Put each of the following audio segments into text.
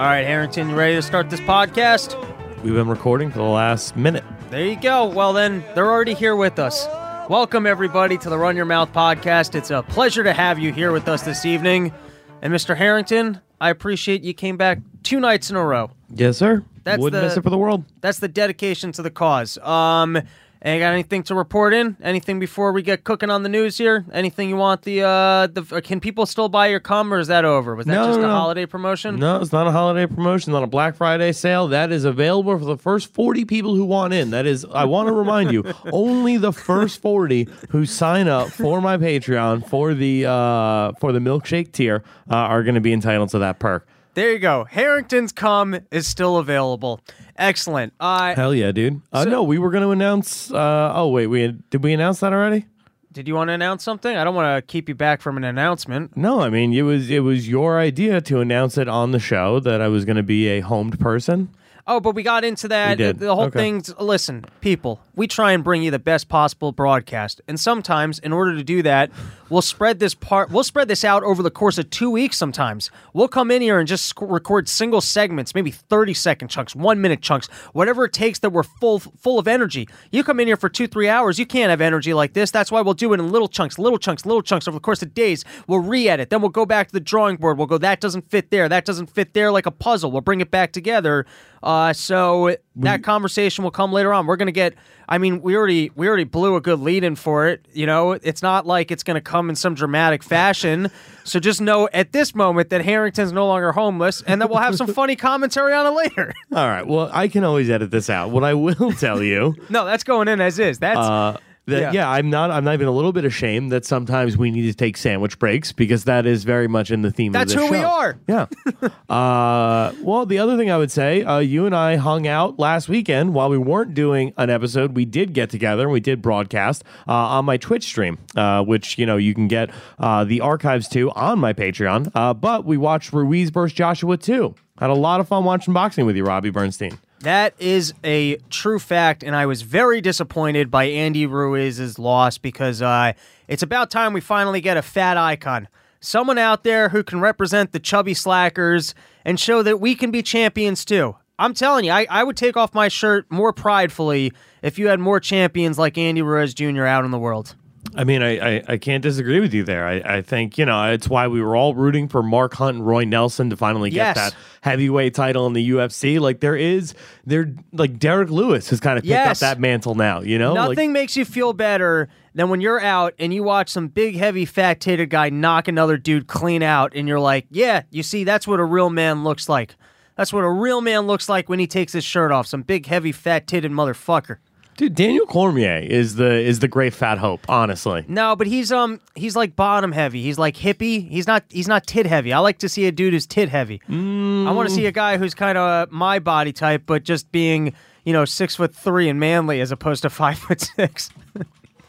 All right, Harrington, you ready to start this podcast? We've been recording for the last minute. There you go. Well, then, they're already here with us. Welcome, everybody, to the Run Your Mouth podcast. It's a pleasure to have you here with us this evening. And, Mr. Harrington, I appreciate you came back two nights in a row. Yes, sir. That's Wouldn't the- miss it for the world. That's the dedication to the cause. Um, and got anything to report in? Anything before we get cooking on the news here? Anything you want the uh the can people still buy your cum or is that over? Was that No, just no, a no. holiday promotion? No, it's not a holiday promotion, not a Black Friday sale. That is available for the first 40 people who want in. That is, I want to remind you, only the first 40 who sign up for my Patreon for the uh, for the milkshake tier uh, are going to be entitled to that perk. There you go. Harrington's cum is still available. Excellent. Uh, Hell yeah, dude. Uh, no, we were going to announce. Uh, oh wait, we did we announce that already? did you want to announce something? I don't want to keep you back from an announcement. No, I mean it was it was your idea to announce it on the show that I was going to be a homed person. Oh, but we got into that. We did. The whole Okay. thing's listen, people. We try and bring you the best possible broadcast, and sometimes, in order to do that, we'll spread this part. We'll spread this out over the course of two weeks. Sometimes we'll come in here and just sc- record single segments, maybe thirty second chunks, one minute chunks, whatever it takes. That we're full full of energy. You come in here for two three hours, you can't have energy like this. That's why we'll do it in little chunks, little chunks, little chunks over the course of days. We'll re-edit, then we'll go back to the drawing board. We'll go that doesn't fit there, that doesn't fit there, like a puzzle. We'll bring it back together. Uh, so that conversation will come later on. We're gonna get. I mean, we already we already blew a good lead in for it. You know, it's not like it's gonna come in some dramatic fashion. So just know at this moment that Harrington's no longer homeless, and that we'll have some funny commentary on it later. All right. Well, I can always edit this out. What I will tell you, no, that's going in as is. That's uh, that Yeah. yeah. I'm not. I'm not even a little bit ashamed that sometimes we need to take sandwich breaks because that is very much in the theme. That's of this who we are. Yeah. uh, well, the other thing I would say, uh, you and I hung out last weekend while we weren't doing an episode. We did get together and we did broadcast uh, on my Twitch stream, uh, which you know you can get uh, the archives to on my Patreon. Uh, but we watched Ruiz versus Joshua too. Had a lot of fun watching boxing with you, Robbie Bernstein. That is a true fact, and I was very disappointed by Andy Ruiz's loss because uh, it's about time we finally get a fat icon. Someone out there who can represent the chubby slackers and show that we can be champions too. I'm telling you, I, I would take off my shirt more pridefully if you had more champions like Andy Ruiz Jr. out in the world. I mean, I, I, I can't disagree with you there. I, I think, you know, it's why we were all rooting for Mark Hunt and Roy Nelson to finally get Yes. that heavyweight title in the UFC. Like, there is, there, like, Derrick Lewis has kind of picked Yes. up that mantle now, you know? Like, Nothing makes you feel better than when you're out and you watch some big, heavy, fat titted guy knock another dude clean out, and you're like, yeah, you see, that's what a real man looks like. That's what a real man looks like when he takes his shirt off. Some big, heavy, fat titted motherfucker. Dude, Daniel Cormier is the is the great fat hope, honestly. No, but he's um he's like bottom heavy. He's like hippie. He's not he's not tit heavy. I like to see a dude who's tit heavy. I want to see a guy who's kind of my body type, but just being you know six foot three and manly as opposed to five foot six.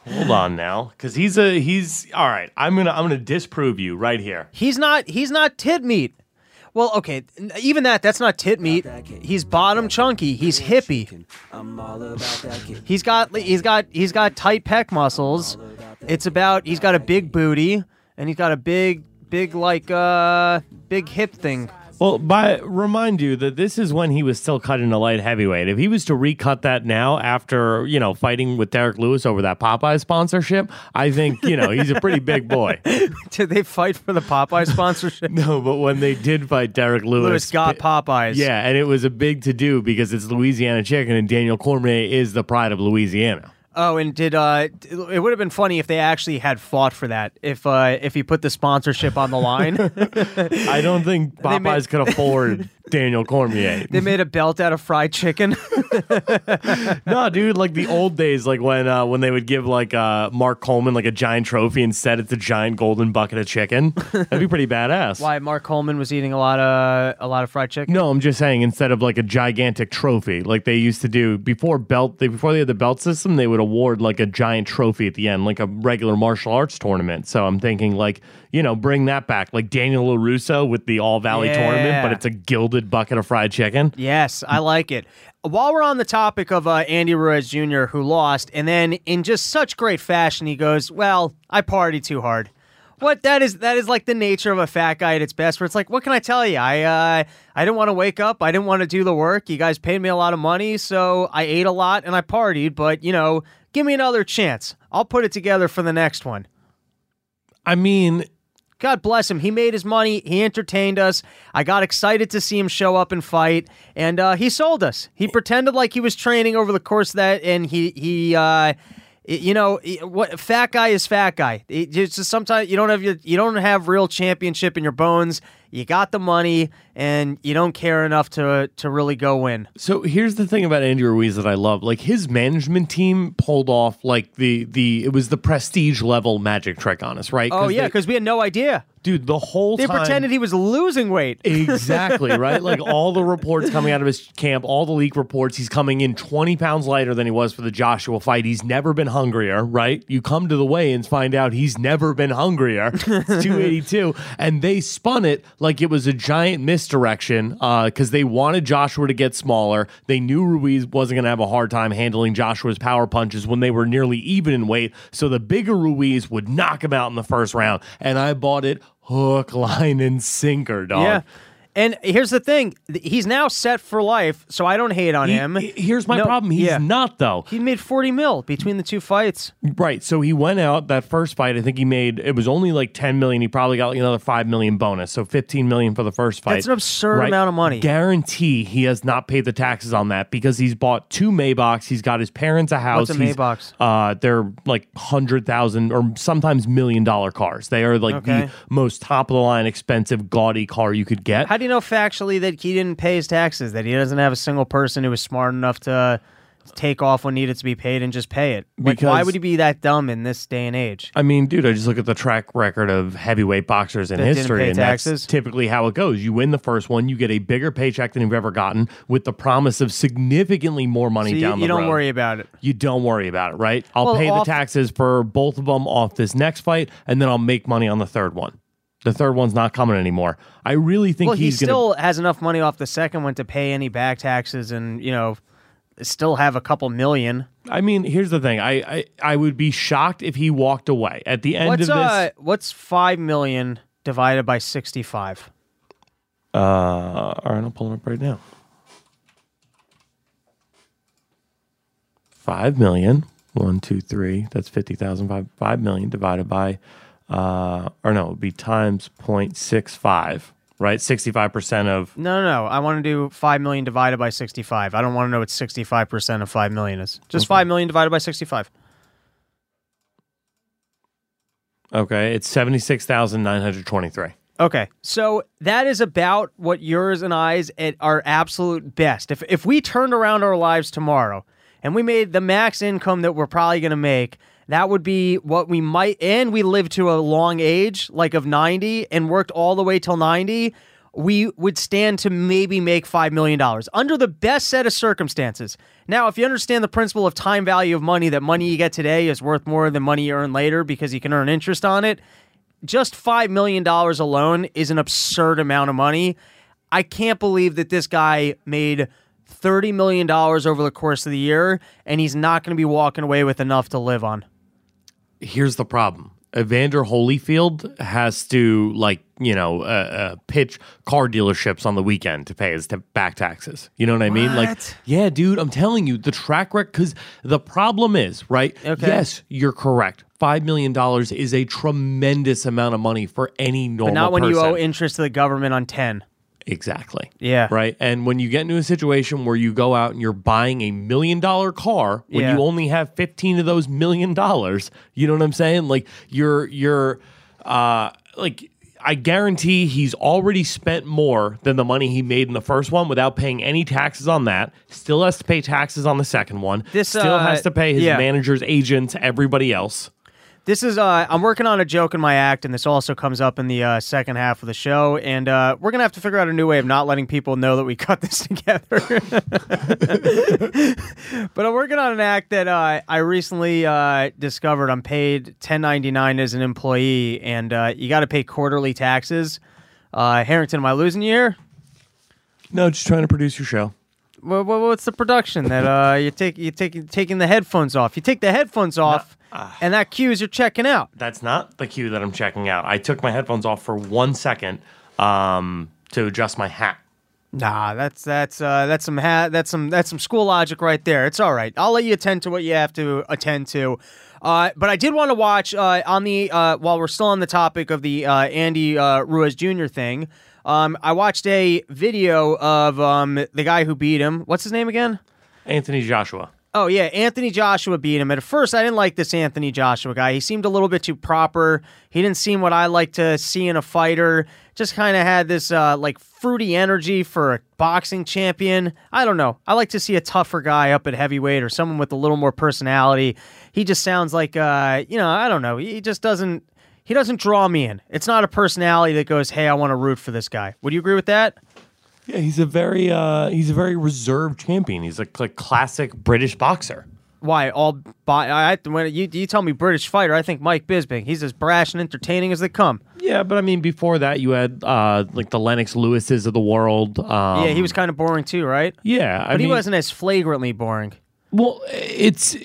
Hold on now, because he's a he's all right. I'm gonna I'm gonna disprove you right here. He's not. He's not tit meat. Well, okay, even that. That's not tit meat. He's bottom chunky. He's hippie. He's got. He's got. He's got tight pec muscles. It's about. He's got a big booty, and he's got a big, big like uh, big hip thing. Well, by remind you that this is when he was still cutting a light heavyweight. If he was to recut that now after you know fighting with Derrick Lewis over that Popeye sponsorship, I think you know he's a pretty big boy. Did they fight for the Popeye sponsorship? No, but when they did fight Derrick Lewis, Lewis got Popeyes. yeah, and it was a big to do because it's Louisiana chicken, and Daniel Cormier is the pride of Louisiana. Oh, and did uh, it would have been funny if they actually had fought for that. If uh, if he put the sponsorship on the line. I don't think They made- could afford Daniel Cormier. They made a belt out of fried chicken. no, dude, like the old days, like when uh, when they would give like uh, Mark Coleman like a giant trophy instead it's a giant golden bucket of chicken. That'd be pretty badass. Why Mark Coleman was eating a lot of a lot of fried chicken? No, I'm just saying instead of like a gigantic trophy, like they used to do before belt, they, before they had the belt system, they would award like a giant trophy at the end, like a regular martial arts tournament. So I'm thinking like you know bring that back, like Daniel Larusso with the All Valley tournament, but it's a gilded bucket of fried chicken. Yes, I like it. While we're on the topic of uh, Andy Ruiz Jr., who lost, and then in just such great fashion, he goes, "Well, I party too hard." what that is that is like the nature of a fat guy at its best where it's like what can i tell you i uh i didn't want to wake up i didn't want to do the work you guys paid me a lot of money so i ate a lot and i partied but you know give me another chance i'll put it together for the next one I mean, God bless him. He made his money. He entertained us. I got excited to see him show up and fight, and uh, he sold us. He pretended like he was training over the course of that, and he he. Uh, you know what? Fat guy is fat guy. It just sometimes you don't have your, you don't have real championship in your bones. You got the money, and you don't care enough to to really go win. So here's the thing about Andy Ruiz that I love. Like his management team pulled off like the the it was the prestige level magic trick on us, right? Oh yeah, because we had no idea. dude, the whole They time pretended he was losing weight. Exactly, right? Like all the reports coming out of his camp, all the leak reports, he's coming in 20 pounds lighter than he was for the Joshua fight. He's never been hungrier, right? You come to the weigh-ins, find out he's never been hungrier. It's 282. and they spun it like it was a giant misdirection uh, because they wanted Joshua to get smaller. They knew Ruiz wasn't going to have a hard time handling Joshua's power punches when they were nearly even in weight. So the bigger Ruiz would knock him out in the first round. And I bought it hook, line, and sinker, dog. Yeah. And here's the thing: he's now set for life, so I don't hate on He- him. here's my No, problem. He's yeah. not though. He made 40 mil between the two fights. Right. So he went out that first fight. I think he made it was only like 10 million. He probably got like another 5 million bonus. So 15 million for the first fight. That's an absurd amount of money. Guarantee he has not paid the taxes on that because he's bought two Maybachs. He's got his parents a house. What's a Maybachs? Uh, they're like 100,000 or sometimes million dollar cars. They are like Okay. the most top of the line expensive gaudy car you could get. How do you know factually that he didn't pay his taxes? That he doesn't have a single person who was smart enough to take off when needed to be paid and just pay it? Like, why would he be that dumb in this day and age? I mean, dude, I just look at the track record of heavyweight boxers in That didn't history, pay and taxes? that's typically how it goes. You win the first one, you get a bigger paycheck than you've ever gotten, with the promise of significantly more money So you, down the road. you don't road. worry about it. You don't worry about it, right? I'll Well, pay off- the taxes for both of them off this next fight, and then I'll make money on the third one. The third one's not coming anymore. I really think Well, he he's going to. still has enough money off the second one to pay any back taxes and, you know, still have a couple million. I mean, here's the thing. I, I I would be shocked if he walked away at the end What's of this. uh what's 5 million divided by 65? Uh, all right, I'll pull it up right now. Five million. One, two, three. That's fifty thousand. Five, five million divided by, uh, or no, it would be times 0.65, right? Sixty-five percent of. No, no, no. I want to do 5 million divided by 65. I don't want to know what 65% of 5 million is. Just 5 million divided by 65. Okay, it's seventy-six thousand nine hundred twenty-three. Okay, so that is about what yours and I's at our absolute best. If if we turned around our lives tomorrow and we made the max income that we're probably going to make, that would be what we might. And we lived to a long age, like of ninety, and worked all the way till ninety. We would stand to maybe make $5 million under the best set of circumstances. Now, if you understand the principle of time value of money, that money you get today is worth more than money you earn later because you can earn interest on it, just $5 million alone is an absurd amount of money. I can't believe that this guy made $30 million over the course of the year and he's not going to be walking away with enough to live on. Here's the problem. Evander Holyfield has to like you know uh, uh, pitch car dealerships on the weekend to pay his t- back taxes. You know what I mean? Like, yeah, dude, I'm telling you, the track record. Because the problem is, right? Okay. Yes, you're correct. Five million dollars is a tremendous amount of money for any normal. But not when you owe interest to the government on 10. Exactly. Yeah. Right. And when you get into a situation where you go out and you're buying a million dollar car when Yeah. you only have 15 of those million dollars, you know what I'm saying? Like you're you're uh like I guarantee he's already spent more than the money he made in the first one without paying any taxes on that. Still has to pay taxes on the second one. This, still uh, has to pay his yeah. managers, agents, everybody else. This is uh I'm working on a joke in my act and this also comes up in the uh, second half of the show and uh, we're to have to figure out a new way of not letting people know that we cut this together. but I'm working on an act that uh, I recently uh, discovered I'm paid 1099 as an employee and uh, you got to pay quarterly taxes. Harrington, am I losing you here? No, just trying to produce your show. Wha- wha- What's the production that uh you take you take taking the headphones off? You take the headphones off, and that cues you're checking out. That's not the cue that I'm checking out. I took my headphones off for one second um, to adjust my hat. Nah, that's that's uh that's some ha- that's some that's some school logic right there. It's all right. I'll let you attend to what you have to attend to. Uh, but I did want to watch uh, on the uh, while we're still on the topic of the uh, Andy uh, Ruiz Jr. thing. Um, I watched a video of um, the guy who beat him. What's his name again? Anthony Joshua. Oh yeah, Anthony Joshua beat him. At first, I didn't like this Anthony Joshua guy. He seemed a little bit too proper. He didn't seem what I like to see in a fighter. Just kind of had this uh, like fruity energy for a boxing champion. I don't know. I like to see a tougher guy up at heavyweight or someone with a little more personality. He just sounds like uh, you know, I don't know. He just doesn't. He doesn't draw me in. It's not a personality that goes, "Hey, I want to root for this guy." Would you agree with that? Yeah, he's a very uh, he's a very reserved champion. He's like a like classic British boxer. Why all? By, I when you you tell me British fighter, I think Mike Bisping. He's as brash and entertaining as they come. Yeah, but I mean, before that, you had uh, like the Lennox Lewises of the world. Um, yeah, he was kind of boring too, right? Yeah, I But he wasn't as flagrantly boring. Well, it's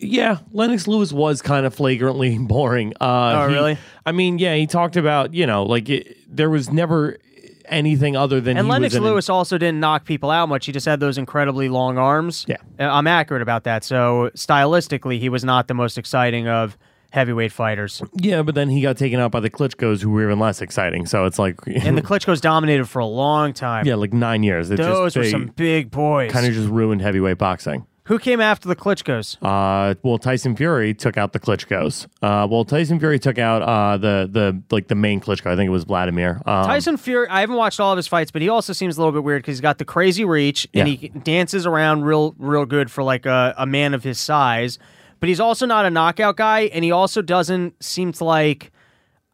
yeah. Lennox Lewis was kind of flagrantly boring. Uh, Oh, he- really? I mean, yeah. He talked about you know like it, there was never anything other than And Lennox was an- Lewis also didn't knock people out much. He just had those incredibly long arms. Yeah. Uh, I'm accurate about that. So stylistically, he was not the most exciting of heavyweight fighters. Yeah, but then he got taken out by the Klitschko's, who were even less exciting. So it's like And the Klitschko's dominated for a long time. yeah, like nine years. It Those just were some big boys. kind of just ruined heavyweight boxing. Who came after the Klitschko's? Uh, well, Tyson Fury took out the Klitschko's. Uh, well, Tyson Fury took out uh, the the like the main Klitschko. I think it was Vladimir. Um, Tyson Fury, I haven't watched all of his fights, but he also seems a little bit weird because he's got the crazy reach and Yeah. he dances around real, real good for like a, a man of his size. But he's also not a knockout guy, and he also doesn't seem to like.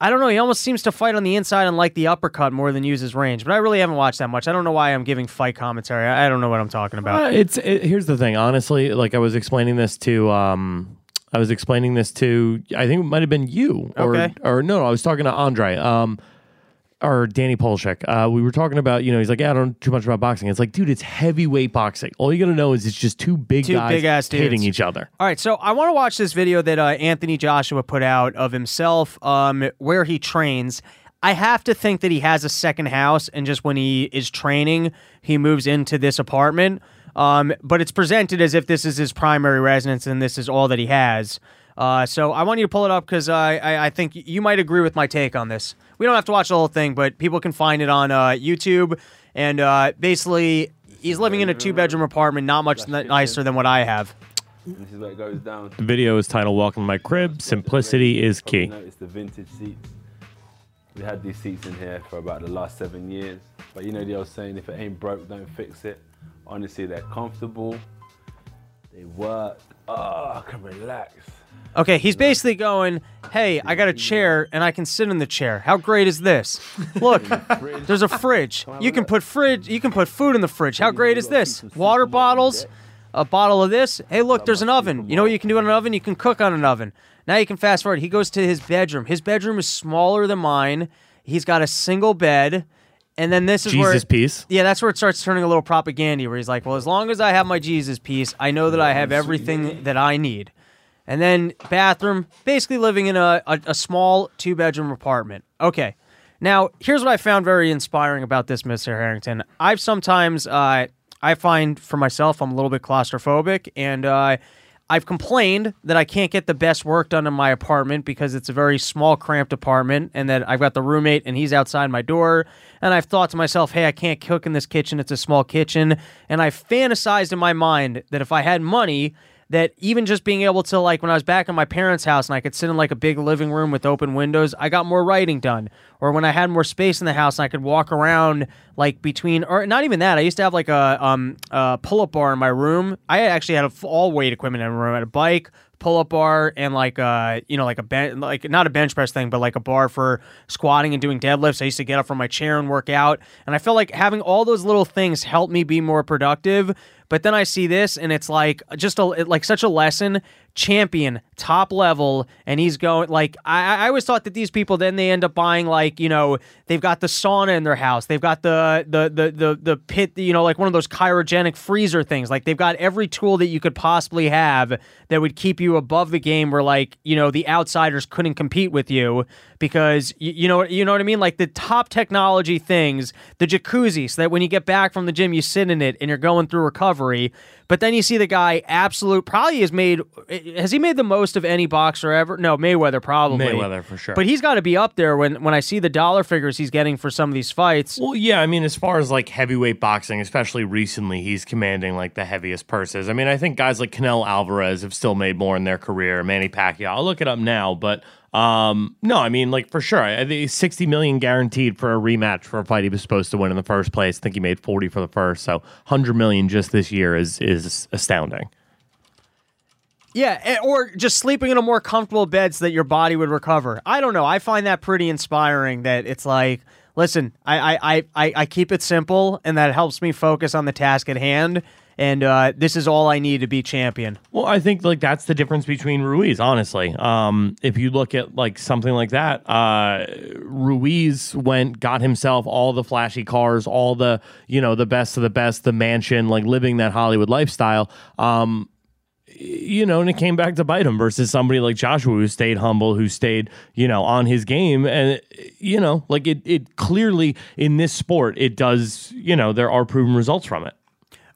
I don't know. He almost seems to fight on the inside and like the uppercut more than use his range. But I really haven't watched that much. I don't know why I'm giving fight commentary. I I don't know what I'm talking about. Uh, it's it, here's the thing. Honestly, like I was explaining this to um, I was explaining this to I think it might have been you or Okay. or no, no, I was talking to Andre. Um, or Danny Polshek. Uh, we were talking about, you know, he's like, yeah, I don't know too much about boxing. It's like, dude, it's heavyweight boxing. All you got to know is it's just two big Two guys big-ass dudes. hitting each other. All right, so I want to watch this video that uh, Anthony Joshua put out of himself, um, where he trains. I have to think that he has a second house, and just when he is training, he moves into this apartment. Um, but it's presented as if this is his primary residence and this is all that he has. Uh, so I want you to pull it up because I, I I think you might agree with my take on this. We don't have to watch the whole thing, but people can find it on uh, YouTube. And uh, basically, he's living in a two bedroom apartment, not much n- nicer than what I have. This is where it goes down. The video is titled "Welcome to My Crib." Simplicity is key. Notice the vintage seats. We had these seats in here for about the last seven years. But you know the old saying, if it ain't broke, don't fix it. Honestly, they're comfortable. They work. Oh, I can relax. Okay, he's basically going, "Hey, I got a chair and I can sit in the chair. How great is this? Look, there's a fridge. You can put fridge. You can put food in the fridge. How great is this? Water bottles, a bottle of this. Hey, look, there's an oven. You know what you can do in an oven? You can cook on an oven. Now you can fast forward. He goes to his bedroom. His bedroom is smaller than mine. He's got a single bed, and then this is where Jesus piece. yeah, that's where it starts turning a little propaganda where he's like, well, as long as I have my Jesus piece, I know that I have everything that I need. And then bathroom, basically living in a, a, a small two bedroom apartment. Okay. Now, here's what I found very inspiring about this, Mr. Harrington. I've sometimes, uh, I find for myself, I'm a little bit claustrophobic, and uh, I've complained that I can't get the best work done in my apartment because it's a very small, cramped apartment, and that I've got the roommate and he's outside my door. And I've thought to myself, hey, I can't cook in this kitchen. It's a small kitchen. And I fantasized in my mind that if I had money, that even just being able to like when I was back in my parents' house and I could sit in like a big living room with open windows, I got more writing done. Or when I had more space in the house and I could walk around like between or not even that. I used to have like a um a pull-up bar in my room. I actually had a all weight equipment in my room. I had a bike, pull up bar and like uh you know like a bench like not a bench press thing but like a bar for squatting and doing deadlifts. I used to get up from my chair and work out, and I felt like having all those little things helped me be more productive. But then I see this, and it's like just a like such a lesson. Champion, top level, and he's going like I, I always thought that these people then they end up buying like you know they've got the sauna in their house, they've got the the the the the pit, you know, like one of those cryogenic freezer things. Like they've got every tool that you could possibly have that would keep you above the game, where like you know the outsiders couldn't compete with you because you know you know what I mean. Like the top technology things, the jacuzzi, so that when you get back from the gym, you sit in it and you're going through recovery. But then you see the guy absolute probably has made has he made the most of any boxer ever? No, Mayweather probably. Mayweather for sure. But he's got to be up there when when I see the dollar figures he's getting for some of these fights. Well, yeah, I mean, as far as like heavyweight boxing, especially recently, he's commanding like the heaviest purses. I mean, I think guys like Canelo Alvarez have still made more in their career. Manny Pacquiao, I'll look it up now, but um, no, I mean, like for sure, I think sixty million guaranteed for a rematch for a fight he was supposed to win in the first place. I think he made forty for the first, so hundred million just this year is is astounding. Yeah, eh, or just sleeping in a more comfortable bed so that your body would recover. I don't know. I find that pretty inspiring. That it's like, listen, I I I, I keep it simple, and that helps me focus on the task at hand. And uh, this is all I need to be champion. Well, I think like that's the difference between Ruiz, honestly. Um, if you look at like something like that, uh, Ruiz went got himself all the flashy cars, all the you know the best of the best, the mansion, like living that Hollywood lifestyle. Um, you know, and it came back to bite him versus somebody like Joshua who stayed humble, who stayed, you know, on his game. And, you know, like it, it clearly in this sport, it does, you know, there are proven results from it.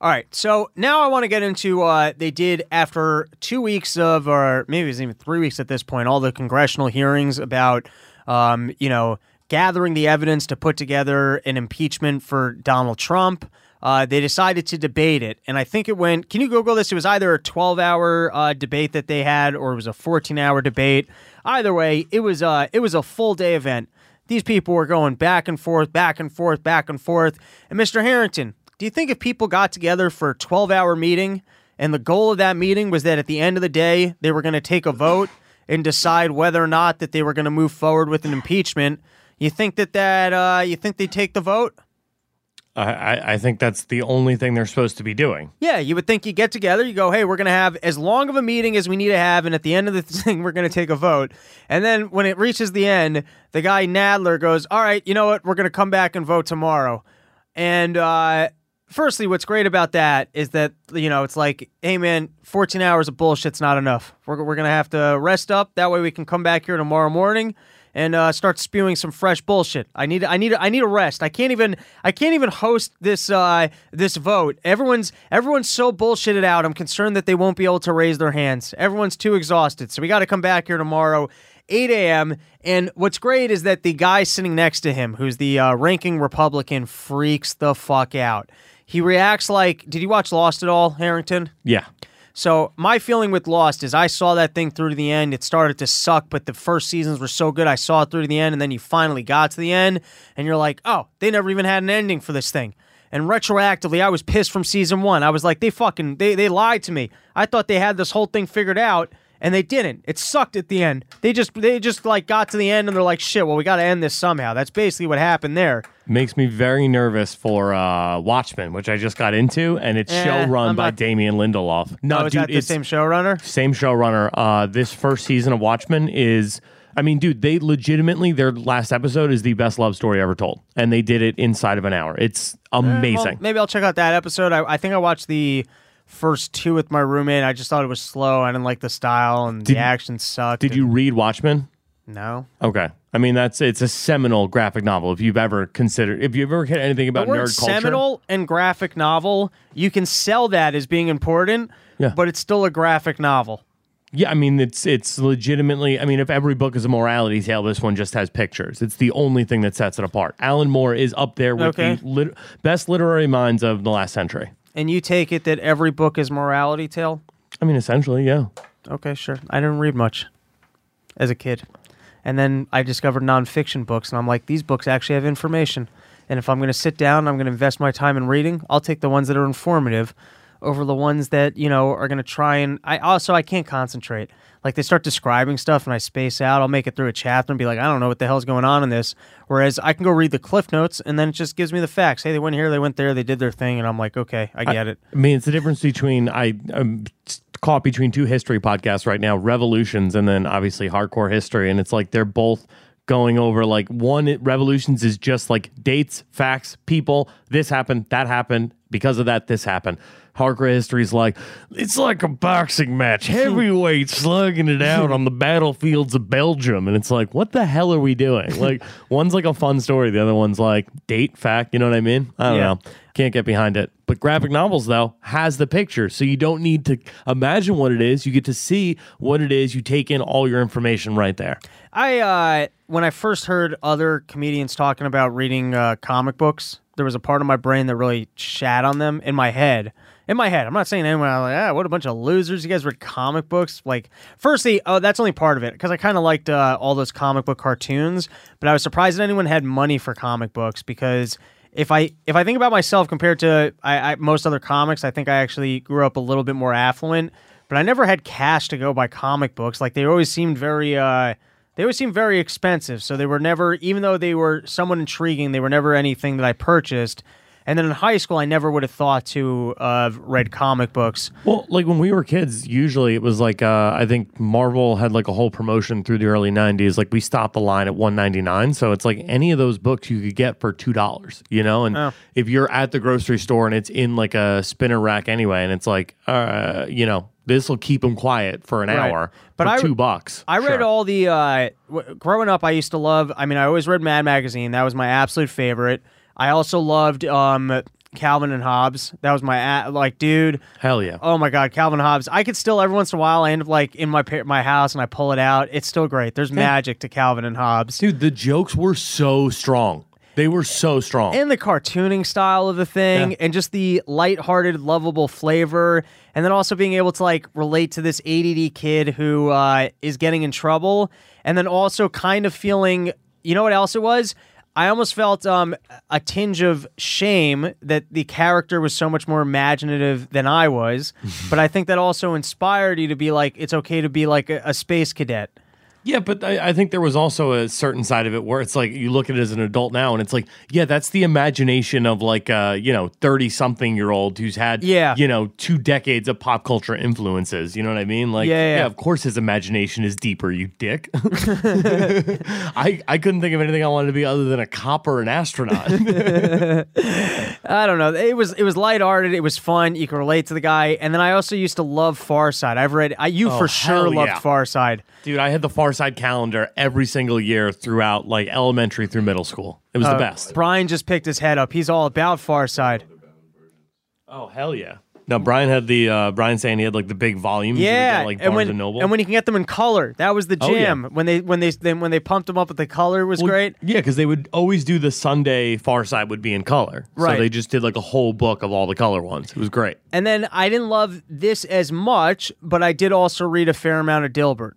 All right, so now I want to get into uh, they did after two weeks of, or maybe it was even three weeks at this point, all the congressional hearings about, um, you know, gathering the evidence to put together an impeachment for Donald Trump. Uh, they decided to debate it, and I think it went. Can you Google this? It was either a 12-hour uh, debate that they had, or it was a 14-hour debate. Either way, it was uh, it was a full day event. These people were going back and forth, back and forth, back and forth. And Mr. Harrington, do you think if people got together for a 12-hour meeting, and the goal of that meeting was that at the end of the day they were going to take a vote and decide whether or not that they were going to move forward with an impeachment, you think that that uh, you think they take the vote? I, I think that's the only thing they're supposed to be doing. Yeah, you would think you get together, you go, hey, we're going to have as long of a meeting as we need to have, and at the end of the thing, we're going to take a vote. And then when it reaches the end, the guy Nadler goes, all right, you know what? We're going to come back and vote tomorrow. And uh, firstly, what's great about that is that, you know, it's like, hey, man, 14 hours of bullshit's not enough. We're, we're going to have to rest up. That way we can come back here tomorrow morning and uh, start spewing some fresh bullshit. I need I need I need a rest. I can't even I can't even host this uh, this vote. Everyone's everyone's so bullshitted out. I'm concerned that they won't be able to raise their hands. Everyone's too exhausted. So we got to come back here tomorrow. 8 a.m. And what's great is that the guy sitting next to him, who's the uh, ranking Republican, freaks the fuck out. He reacts like, did you watch Lost at all, Harrington? Yeah. So my feeling with Lost is I saw that thing through to the end. It started to suck, but the first seasons were so good. I saw it through to the end, and then you finally got to the end, and you're like, oh, they never even had an ending for this thing. And retroactively, I was pissed from season one. I was like, they fucking they they lied to me. I thought they had this whole thing figured out, and they didn't. It sucked at the end. They just they just like got to the end and they're like, shit. Well, we got to end this somehow. That's basically what happened there. Makes me very nervous for uh, Watchmen, which I just got into, and it's Eh, show run I'm by not- Damon Lindelof. No, oh, is dude, that the it's same showrunner? same showrunner. Uh, this first season of Watchmen is, I mean, dude, they legitimately their last episode is the best love story ever told, and they did it inside of an hour. It's amazing. Well, maybe I'll check out that episode. I, I think I watched the first two with my roommate. I just thought it was slow. I didn't like the style and Did- the action sucked. did and- you read Watchmen? No. Okay. I mean, that's it's a seminal graphic novel. If you've ever considered, if you've ever heard anything about the word nerd culture, seminal and graphic novel, you can sell that as being important, Yeah. but it's still a graphic novel. Yeah, I mean it's it's legitimately. I mean, if every book is a morality tale, this one just has pictures. It's the only thing that sets it apart. Alan Moore is up there with Okay. the lit- best literary minds of the last century. And you take it that every book is morality tale? I mean, essentially, yeah. Okay, sure. I didn't read much as a kid. And then I discovered nonfiction books, and I'm like, these books actually have information. And if I'm going to sit down, I'm going to invest my time in reading, I'll take the ones that are informative over the ones that you know are going to try and I also I can't concentrate. Like they start describing stuff and I space out. I'll make it through a chapter and be like, I don't know what the hell's going on in this. Whereas I can go read the cliff notes and then it just gives me the facts. Hey, they went here, they went there, they did their thing, and I'm like, okay, I get it. I mean, it's the difference between I I'm caught between two history podcasts right now, Revolutions and then obviously Hardcore History, and it's like they're both going over like one Revolutions is just like dates, facts, people. This happened, that happened. Because of that, this happened. Hardcore History's like it's like a boxing match, heavyweight slugging it out on the battlefields of Belgium, and it's like, what the hell are we doing? Like, one's like a fun story, the other one's like date, fact. You know what I mean? I don't Yeah. know. Can't get behind it. But graphic novels, though, has the picture. So you don't need to imagine what it is. You get to see what it is. You take in all your information right there. I uh, when I first heard other comedians talking about reading uh, comic books, there was a part of my brain that really shat on them in my head. In my head, I'm not saying anyone. I'm like, ah, what a bunch of losers! You guys read comic books. Like, firstly, oh, that's only part of it because I kind of liked uh, all those comic book cartoons, but I was surprised that anyone had money for comic books because if I if I think about myself compared to I, I, most other comics, I think I actually grew up a little bit more affluent, but I never had cash to go buy comic books. Like they always seemed very. Uh, they always seemed very expensive. So they were never, even though they were somewhat intriguing, they were never anything that I purchased. And then in high school, I never would have thought to uh, read comic books. Well, like when we were kids, usually it was like uh, I think Marvel had like a whole promotion through the early '90s. Like we stopped the line at 1.99, so it's like any of those books you could get for two dollars. You know, and Oh. if you're at the grocery store and it's in like a spinner rack anyway, and it's like, uh, you know, this will keep them quiet for an Right. hour, But for I- two bucks. I read Sure. all the uh, w- growing up. I used to love. I mean, I always read Mad Magazine. That was my absolute favorite. I also loved um, Calvin and Hobbes. That was my like, dude. Hell yeah. Oh my God, Calvin Hobbes. I could still every once in a while. I end up like in my pa- my house and I pull it out. It's still great. There's magic to Calvin and Hobbes. Dude, the jokes were so strong. They were so strong. and the cartooning style of the thing Yeah. and just the lighthearted lovable flavor and then also being able to like relate to this ADD kid who uh, is getting in trouble and then also kind of feeling you know what else it was I almost felt um, a tinge of shame that the character was so much more imaginative than I was, but I think that also inspired you to be like, it's okay to be like a, a space cadet. Yeah, but I, I think there was also a certain side of it where it's like you look at it as an adult now, and it's like, yeah, that's the imagination of like uh, you know, thirty something year old who's had Yeah. you know, two decades of pop culture influences. You know what I mean? Like, Yeah, yeah, yeah. of course his imagination is deeper, you dick. I I couldn't think of anything I wanted to be other than a cop or an astronaut. I don't know. It was it was lighthearted. It was fun. You could relate to the guy. And then I also used to love Far Side. I've read. I you Oh, for sure hell loved. Far Side. Dude, I had the Far Side calendar every single year throughout like elementary through middle school. It was Uh, the best. Brian just picked his head up. He's all about Far Side. Oh hell yeah! No, Brian had the uh, Brian saying he had like the big volumes. Yeah, get, like and Barnes when and Noble. and when you can get them in color, that was the Oh, yeah. jam. When they when they then when they pumped them up with the color was Well, great. Yeah, because they would always do the Sunday Far Side would be in color. Right. So they just did like a whole book of all the color ones. It was great. And then I didn't love this as much, but I did also read a fair amount of Dilbert.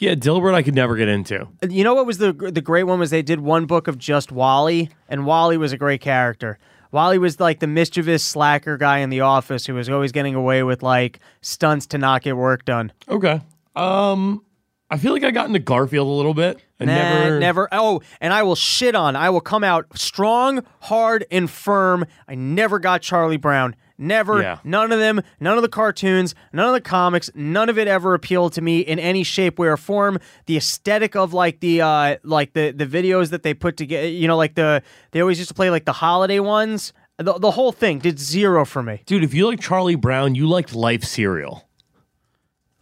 Yeah, Dilbert I could never get into. You know what was the the great one was they did one book of just Wally, and Wally was a great character. Wally was like the mischievous slacker guy in the office who was always getting away with like stunts to not get work done. Okay. Um, I feel like I got into Garfield a little bit. I Nah, never, never. Oh, and I will shit on. I will come out strong, hard, and firm. I never got Charlie Brown. Never. Yeah. None of them. None of the cartoons. None of the comics. None of it ever appealed to me in any shape, way, or form. The aesthetic of like the uh like the the videos that they put together. You know, like the they always used to play like the holiday ones. The, the whole thing did zero for me. Dude, if you like Charlie Brown, you liked Life cereal.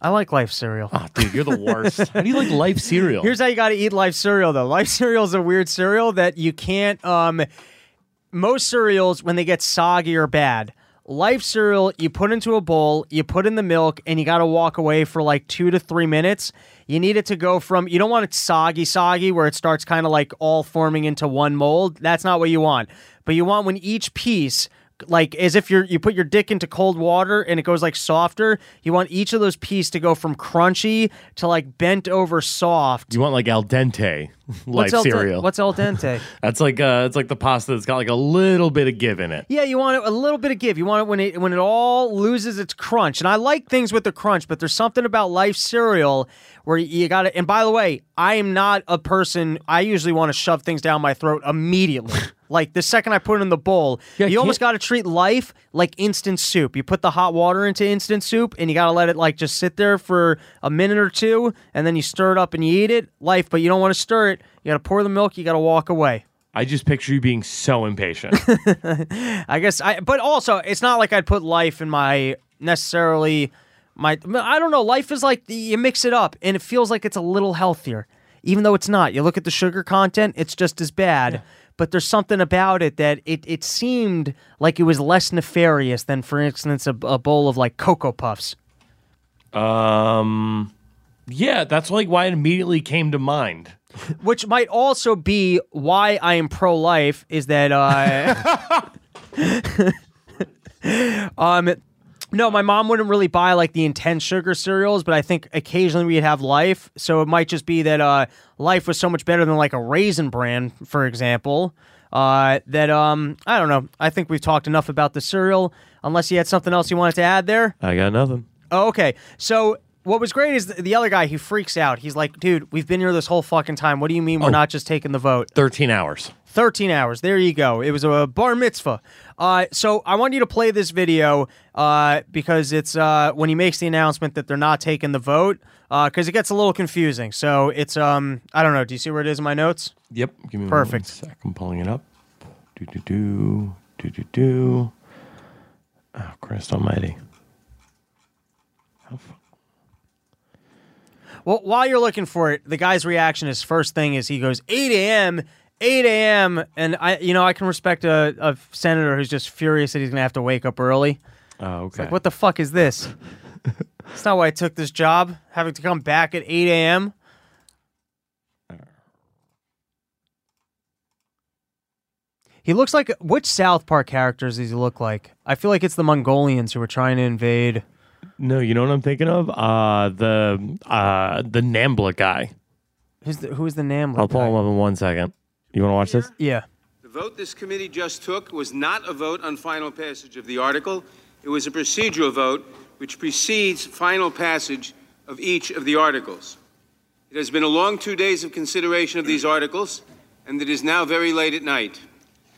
I like Life cereal. Ah, dude, you're the worst. How do you like Life cereal? Here's how you got to eat life cereal though. Life cereal is a weird cereal that you can't um most cereals when they get soggy or bad. Life cereal you put into a bowl, you put in the milk and you got to walk away for like 2 to 3 minutes. You need it to go from you don't want it soggy soggy where it starts kind of like all forming into one mold. That's not what you want. But you want when each piece like as if you're you put your dick into cold water and it goes like softer. You want each of those pieces to go from crunchy to like bent over soft. You want like al dente like what's cereal. What's al dente? That's like uh, it's like the pasta that's got like a little bit of give in it. Yeah, you want it, a little bit of give. You want it when it when it all loses its crunch. And I like things with the crunch, but there's something about life cereal where you got to. And by the way, I am not a person. I usually want to shove things down my throat immediately. like the second I put it in the bowl, Yeah, you almost got to treat life like instant soup. You put the hot water into instant soup, and you got to let it like just sit there for a minute or two, and then you stir it up and you eat it. Life, but you don't want to stir it. You got to pour the milk. You got to walk away. I just picture you being so impatient. I guess I, but also it's not like I'd put life in my necessarily my. I don't know. Life is like you mix it up and it feels like it's a little healthier, even though it's not. You look at the sugar content; it's just as bad. But there's something about it that it it seemed like it was less nefarious than, for instance, a, a bowl of like cocoa puffs. um, yeah, that's like why it immediately came to mind. Which might also be why I am pro life is that uh um no, my mom wouldn't really buy like the intense sugar cereals, but I think occasionally we'd have life. So it might just be that uh life was so much better than like a raisin bran, for example. Uh that um I don't know. I think we've talked enough about the cereal. Unless you had something else you wanted to add there. I got nothing. Oh, okay. So what was great is the, the other guy. He freaks out. He's like, "Dude, we've been here this whole fucking time. What do you mean we're not just taking the vote?" Thirteen hours. 13 hours. There you go. It was a bar mitzvah. Uh, so I want you to play this video uh, because it's uh, when he makes the announcement that they're not taking the vote because it gets a little confusing. So it's um I don't know. Do you see where it is in my notes? Yep. Give me Perfect. Sec. I'm pulling it up. Do do do do do do. Oh Christ Almighty! Well, while you're looking for it, the guy's reaction, his first thing is he goes 8 a.m. 8 a.m. and I, you know, I can respect a, a senator who's just furious that he's gonna have to wake up early. Oh, okay. Like, what the fuck is this? That's not why I took this job, having to come back at 8 a.m. He looks like which South Park characters does he look like? I feel like it's the Mongolians who were trying to invade. No, you know what I'm thinking of? Uh, the uh, the Nambla guy. Who's the, who's the Namla? I'll pull guy? him up in one second. You want to watch this? Yeah. The vote this committee just took was not a vote on final passage of the article. It was a procedural vote which precedes final passage of each of the articles. It has been a long two days of consideration of these articles, and it is now very late at night.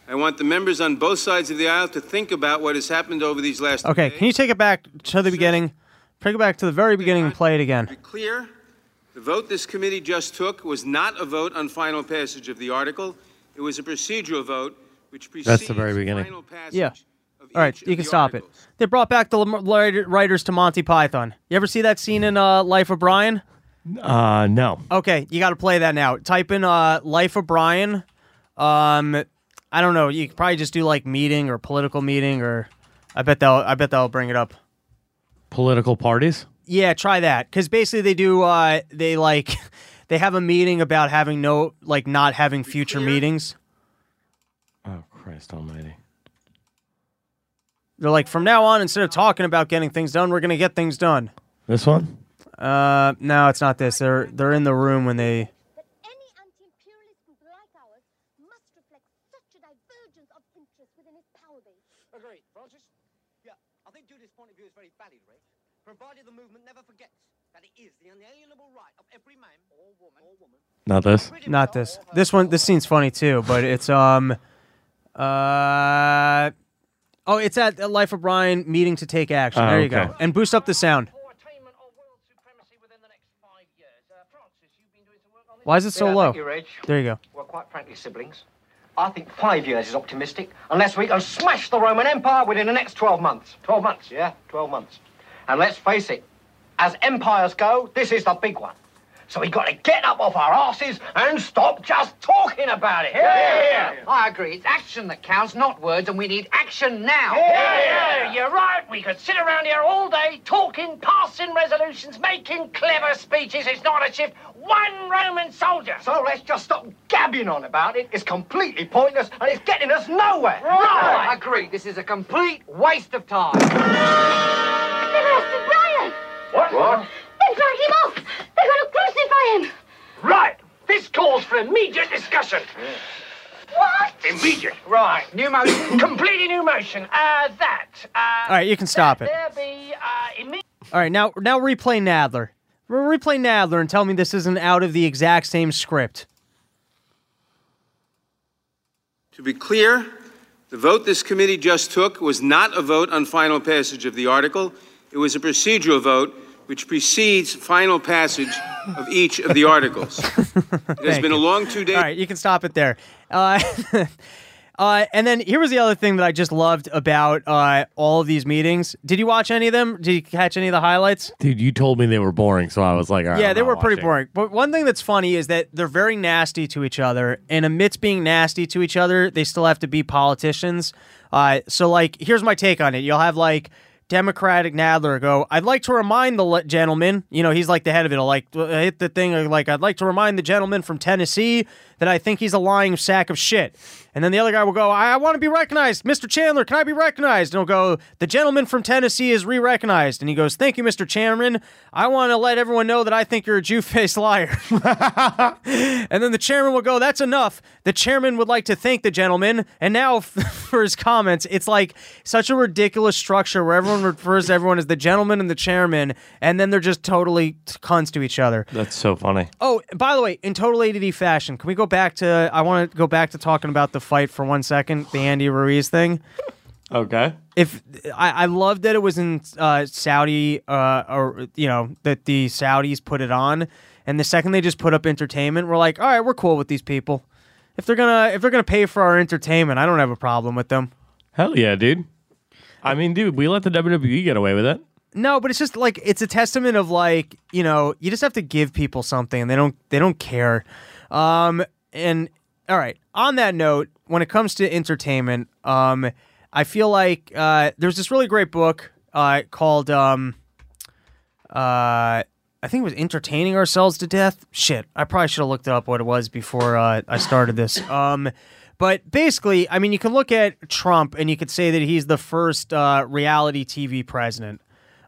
I want the members on both sides of the aisle to think about what has happened over these last Okay. days. Can you take it back to the beginning? Take it back to the very beginning and play it again. be clear, the vote this committee just took was not a vote on final passage of the article. It was a procedural vote which precedes That's the very beginning. final passage Yeah. of All right, each you of can the stop it. They brought back the writers to Monty Python. You ever see that scene in uh, Life of Brian? Uh, no. Okay, you got to play that now. Type in uh, Life of Brian. Um, I don't know. You could probably just do like meeting or political meeting, or I bet they'll. I bet they'll bring it up. Political parties. Yeah, try that because basically they do. Uh, they like they have a meeting about having no like not having future clear? meetings. Oh Christ Almighty! They're like from now on, instead of talking about getting things done, we're gonna get things done. This one. Uh, no, it's not this. They're they're in the room when they. that any anti-imperialist group like ours must reflect such a divergence of interest within its power base. Agreed. Francis? Yeah, I think Judith's point of view is very valid, Rick. Provided the movement never forgets that it is the unalienable right of every man or woman or woman. Not this. Not this. This one. This herself scene's funny too, but it's um, uh, oh, it's at the Life of Brian meeting to take action. Oh, there you okay. go. And boost up the sound. for attainment of world supremacy within the next five years. Francis, you've been doing some work on this. Why is it so yeah, low? You, There you go. Well, quite frankly, siblings, I think five years is optimistic unless we can smash the Roman Empire within the next 12 months. 12 months, yeah? 12 months. And let's face it, as empires go, this is the big one. So we got to get up off our asses and stop just talking about it. Yeah, I agree. It's action that counts, not words, and we need action now. yeah, oh, you're right. We could sit around here all day talking, passing resolutions, making clever speeches. It's not a shift. One Roman soldier. So let's just stop gabbing on about it. It's completely pointless and it's getting us nowhere. Right. I agree. This is a complete waste of time. They've arrested Brian! What? What? They've dragged him off! They're going to crucify him! Right. This calls for immediate discussion. What? Immediate. Right. New motion. Completely new motion. Uh, that. Uh, All right, you can stop it. There be uh, immediate. All right, now now replay Nadler. Re- Replay Nadler and tell me this isn't out of the exact same script. To be clear, the vote this committee just took was not a vote on final passage of the article. It was a procedural vote which precedes final passage of each of the articles. It has been a long two days. All right, you can stop it there. Uh, uh, and then here was the other thing that I just loved about uh, all of these meetings. Did you watch any of them? Did you catch any of the highlights? Dude, you told me they were boring, so I was like, all right, yeah, I'm they not were pretty watching. boring. But one thing that's funny is that they're very nasty to each other, and amidst being nasty to each other, they still have to be politicians. Uh, so, like, here's my take on it. You'll have like Democratic Nadler go, "I'd like to remind the le- gentleman, you know, he's like the head of it. Like hit the thing, uh, like I'd like to remind the gentleman from Tennessee that I think he's a lying sack of shit." And then the other guy will go, I, I want to be recognized. Mr. Chandler, can I be recognized? And he'll go, The gentleman from Tennessee is re recognized. And he goes, Thank you, Mr. Chairman. I want to let everyone know that I think you're a Jew faced liar. and then the chairman will go, That's enough. The chairman would like to thank the gentleman. And now for his comments, it's like such a ridiculous structure where everyone refers to everyone as the gentleman and the chairman. And then they're just totally cunts to each other. That's so funny. Oh, by the way, in total ADD fashion, can we go back to? I want to go back to talking about the fight for one second, the Andy Ruiz thing. Okay. If I, I love that it was in uh, Saudi, uh, or you know that the Saudis put it on, and the second they just put up entertainment, we're like, all right, we're cool with these people. If they're gonna if they're gonna pay for our entertainment, I don't have a problem with them. Hell yeah, dude. I mean, dude, we let the WWE get away with it. No, but it's just like it's a testament of like you know you just have to give people something and they don't they don't care. Um, and all right, on that note, when it comes to entertainment, um, I feel like uh, there's this really great book uh, called um, uh, I think it was entertaining ourselves to death. Shit, I probably should have looked up what it was before uh, I started this. Um, but basically, I mean, you can look at Trump and you could say that he's the first uh, reality TV president.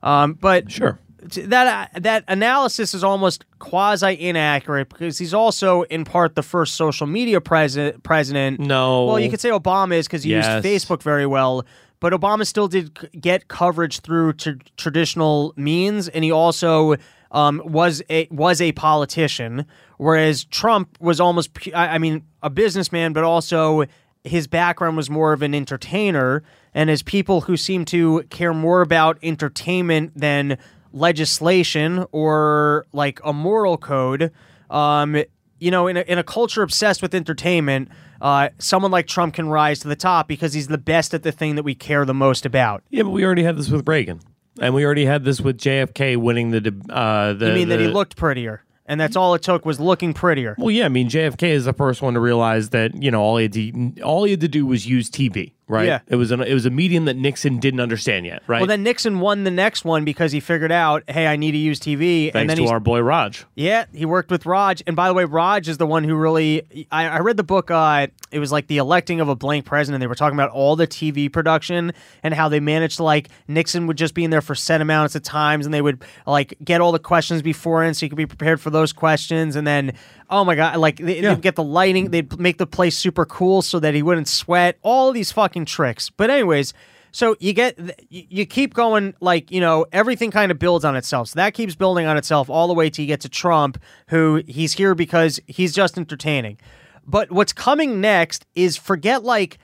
Um, but Sure. t- that that analysis is almost quasi inaccurate because he's also in part the first social media president. President. No. Well, you could say Obama is because he Yes. used Facebook very well, but Obama still did get coverage through t- traditional means, and he also um, was a was a politician. Whereas Trump was almost, I mean, a businessman, but also his background was more of an entertainer. And as people who seem to care more about entertainment than legislation or like a moral code, um, you know, in a, in a culture obsessed with entertainment, uh, someone like Trump can rise to the top because he's the best at the thing that we care the most about. Yeah, but we already had this with Reagan, and we already had this with JFK winning the. Uh, the You mean that he looked prettier, and that's all it took was looking prettier. Well, yeah, I mean JFK is the first one to realize that you know all he had to all he had to do was use TV, right? Yeah. It was an it was a medium that Nixon didn't understand yet, right? Well, then Nixon won the next one because he figured out, hey, I need to use TV, and thanks then to our boy Roger. Yeah, he worked with Roger. And by the way, Roger is the one who really. I, I read the book. Uh, it was like the electing of a blank president. They were talking about all the TV production and how they managed to like Nixon would just be in there for set amounts of times, and they would like get all the questions beforehand so you could be prepared for those questions. And then, oh my god, like they, Yeah. they'd get the lighting, they'd make the place super cool so that he wouldn't sweat. All these fucking tricks. But anyways. So you get you you keep going like you know everything kind of builds on itself. So that keeps building on itself all the way till you get to Trump, who he's here because he's just entertaining. But what's coming next is forget like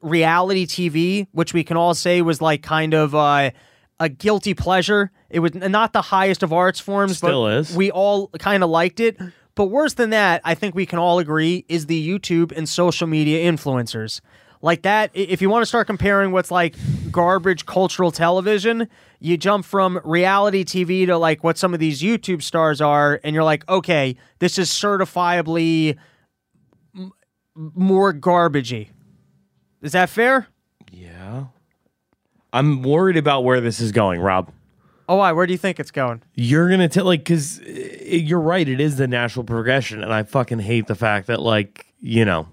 reality TV, which we can all say was like kind of uh, a guilty pleasure. It was not the highest of arts forms, Still but is. we all kind of liked it. But worse than that, I think we can all agree is the YouTube and social media influencers. Like that, if you want to start comparing what's like garbage cultural television, you jump from reality TV to like what some of these YouTube stars are, and you're like, okay, this is certifiably m- more garbagey. Is that fair? Yeah. I'm worried about where this is going, Rob. Oh, why? Where do you think it's going? You're gonna tell like because you're right. It is the natural progression, and I fucking hate the fact that like you know.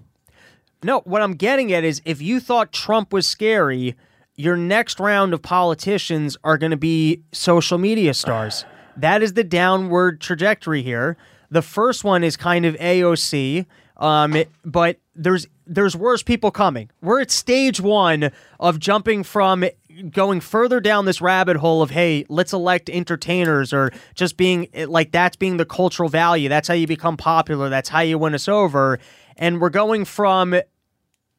No, what I'm getting at is if you thought Trump was scary, your next round of politicians are going to be social media stars. that is the downward trajectory here. The first one is kind of AOC, um, it- but there's there's worse people coming. We're at stage one of jumping from going further down this rabbit hole of hey, let's elect entertainers or just being like that's being the cultural value. That's how you become popular. That's how you win us over. And we're going from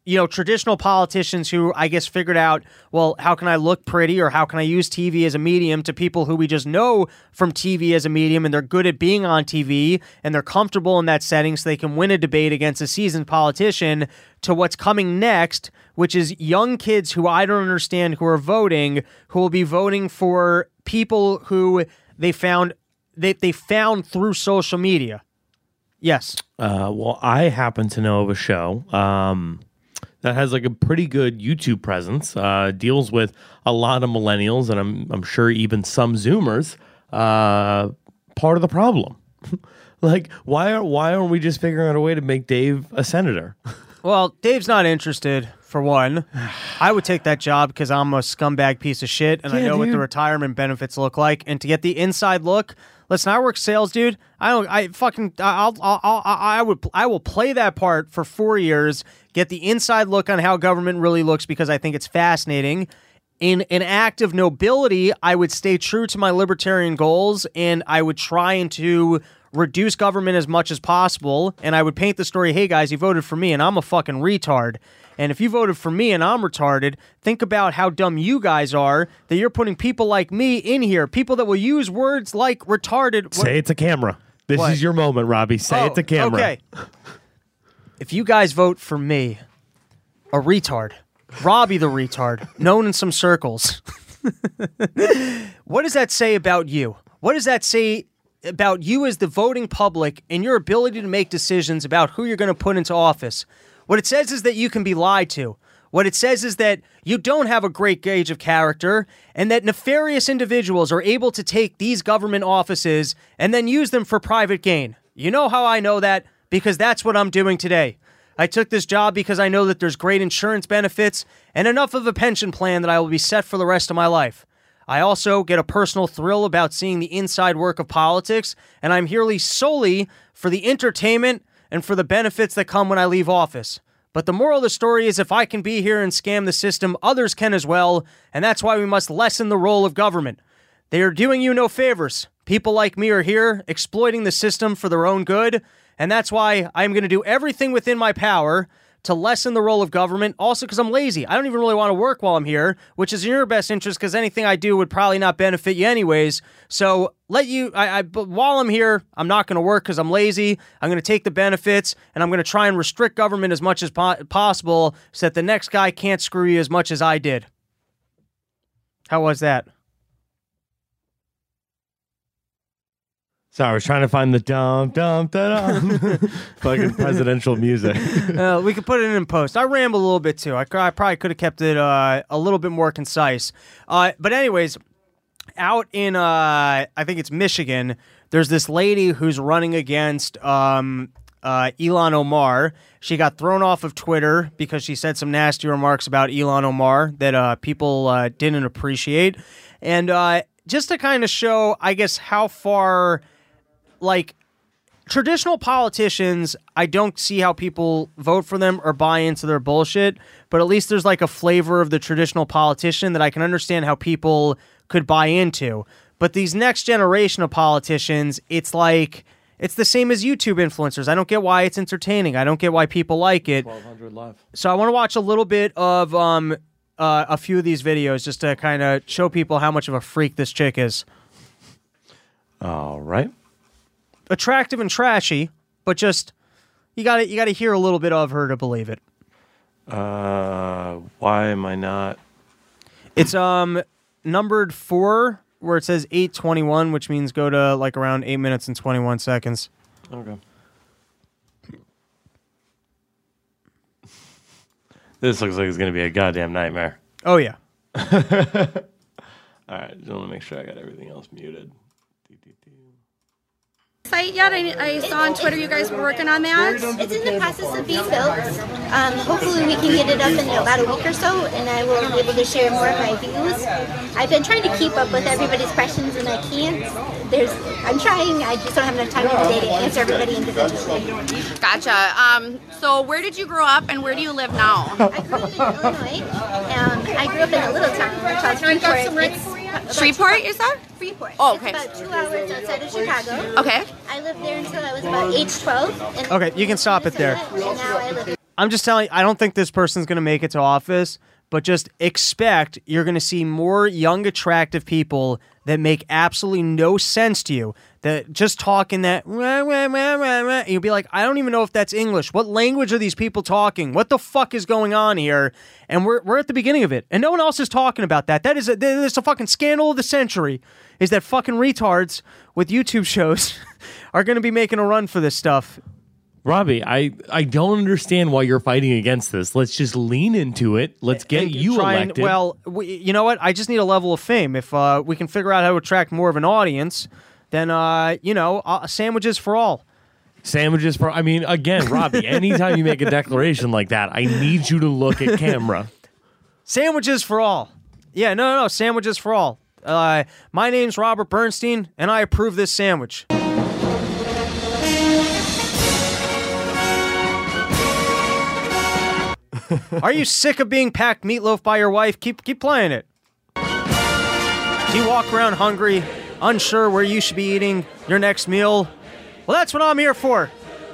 you know, traditional politicians who I guess figured out, well, how can I look pretty or how can I use TV as a medium to people who we just know from TV as a medium and they're good at being on TV and they're comfortable in that setting so they can win a debate against a seasoned politician to what's coming next, which is young kids who I don't understand who are voting, who will be voting for people who they found they, they found through social media. Yes. Uh, well, I happen to know of a show um, that has like a pretty good YouTube presence. Uh, deals with a lot of millennials, and I'm I'm sure even some Zoomers. Uh, part of the problem. like, why are why aren't we just figuring out a way to make Dave a senator? Well, Dave's not interested, for one. I would take that job because I'm a scumbag piece of shit and I Yeah, know what the retirement benefits look like. And to get the inside look, listen, I work sales, dude. I don't, I fucking, I'll, I'll, I'll, I would, I will play that part for four years, get the inside look on how government really looks because I think it's fascinating. In an act of nobility, I would stay true to my libertarian goals and I would try and to reduce government as much as possible. And I would paint the story hey guys, you voted for me and I'm a fucking retard. And if you voted for me and I'm retarded, think about how dumb you guys are that you're putting people like me in here, people that will use words like retarded. Say it to camera. This What? is your moment, Robbie. Say it to Oh, camera. Okay. If you guys vote for me, a retard, Robbie the retard, known in some circles, what does that say about you? What does that say about you as the voting public and your ability to make decisions about who you're going to put into office? What it says is that you can be lied to. What it says is that you don't have a great gauge of character and that nefarious individuals are able to take these government offices and then use them for private gain. You know how I know that? Because that's what I'm doing today. I took this job because I know that there's great insurance benefits and enough of a pension plan that I will be set for the rest of my life. I also get a personal thrill about seeing the inside work of politics, and I'm here solely for the entertainment and for the benefits that come when I leave office. But the moral of the story is if I can be here and scam the system, others can as well, and that's why we must lessen the role of government. They are doing you no favors. People like me are here exploiting the system for their own good, and that's why I'm going to do everything within my power to lessen the role of government. Also, because I'm lazy. I don't even really want to work while I'm here, which is in your best interest because anything I do would probably not benefit you anyways. So let you. I, I but while I'm here, I'm not going to work because I'm lazy. I'm going to take the benefits and I'm going to try and restrict government as much as po- possible so that the next guy can't screw you as much as I did. How was that? Sorry, I was trying to find the dum dum da dum fucking presidential music. uh, we could put it in post. I ramble a little bit too. I, I probably could have kept it uh, a little bit more concise. Uh, but anyways, out in uh, I think it's Michigan. There's this lady who's running against um, uh, Ilhan Omar. She got thrown off of Twitter because she said some nasty remarks about Ilhan Omar that uh, people uh, didn't appreciate, and uh, just to kind of show, I guess, how far like traditional politicians, I don't see how people vote for them or buy into their bullshit, but at least there's like a flavor of the traditional politician that I can understand how people could buy into. But these next generation of politicians, it's like it's the same as YouTube influencers. I don't get why it's entertaining. I don't get why people like it. So I want to watch a little bit of um uh, a few of these videos just to kind of show people how much of a freak this chick is. All right. Attractive and trashy, but just you got to you got to hear a little bit of her to believe it. Uh, why am I not? It's um numbered four where it says 821, which means go to like around eight minutes and 21 seconds. Okay. This looks like it's going to be a goddamn nightmare. Oh, yeah. All right, just want to make sure I got everything else muted. Site yet? I, I saw on Twitter you guys were working on that. It's in the process of being built. Um, hopefully we can get it up in about a week or so, and I will be able to share more of my views. I've been trying to keep up with everybody's questions, and I can't. There's, I'm trying. I just don't have enough time in the day to answer everybody individually. Gotcha. Um, so where did you grow up and where do you live now? I grew up in Illinois. Um, I grew up in a little town called Freeport. It's about Shreveport, you said? Freeport. Oh, okay. It's about two hours outside of Chicago. Okay. I lived there until I was about age 12. Okay, you can stop it there. I'm just telling you, I don't think this person's going to make it to office, but just expect you're going to see more young, attractive people that make absolutely no sense to you. That just talking that, wah, wah, wah, you'll be like, I don't even know if that's English. What language are these people talking? What the fuck is going on here? And we're, we're at the beginning of it, and no one else is talking about that. That is a, that is a fucking scandal of the century. Is that fucking retards with YouTube shows are going to be making a run for this stuff? Robbie, I, I don't understand why you're fighting against this. Let's just lean into it. Let's get and you and- elected. well, we, you know what? I just need a level of fame. If uh, we can figure out how to attract more of an audience, then uh, you know, uh, sandwiches for all. Sandwiches for, I mean, again, Robbie, anytime you make a declaration like that, I need you to look at camera. Sandwiches for all. Yeah, no, no, no. Sandwiches for all. Uh, my name's Robert Bernstein, and I approve this sandwich. Are you sick of being packed meatloaf by your wife? Keep keep playing it. Do you walk around hungry, unsure where you should be eating your next meal? Well, that's what I'm here for.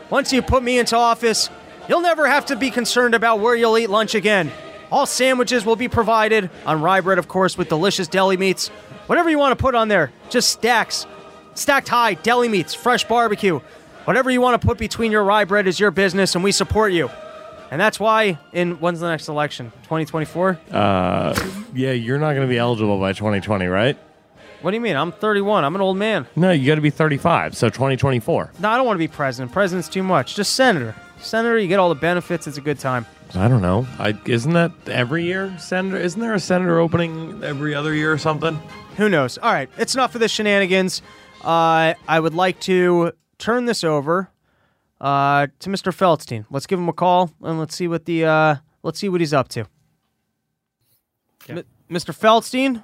Once you put me into office, you'll never have to be concerned about where you'll eat lunch again. All sandwiches will be provided on rye bread, of course, with delicious deli meats. Whatever you want to put on there, just stacks. Stacked high, deli meats, fresh barbecue. Whatever you want to put between your rye bread is your business, and we support you. And that's why, in when's the next election? 2024? Uh, yeah, you're not going to be eligible by 2020, right? What do you mean? I'm 31. I'm an old man. No, you got to be 35, so 2024. No, I don't want to be president. President's too much. Just senator. Senator, you get all the benefits. It's a good time. I don't know. I, isn't that every year, Senator? Isn't there a senator opening every other year or something? Who knows? All right, it's enough of the shenanigans. Uh, I would like to turn this over uh, to Mr. Feldstein. Let's give him a call and let's see what the uh, let's see what he's up to. M- Mr. Feldstein,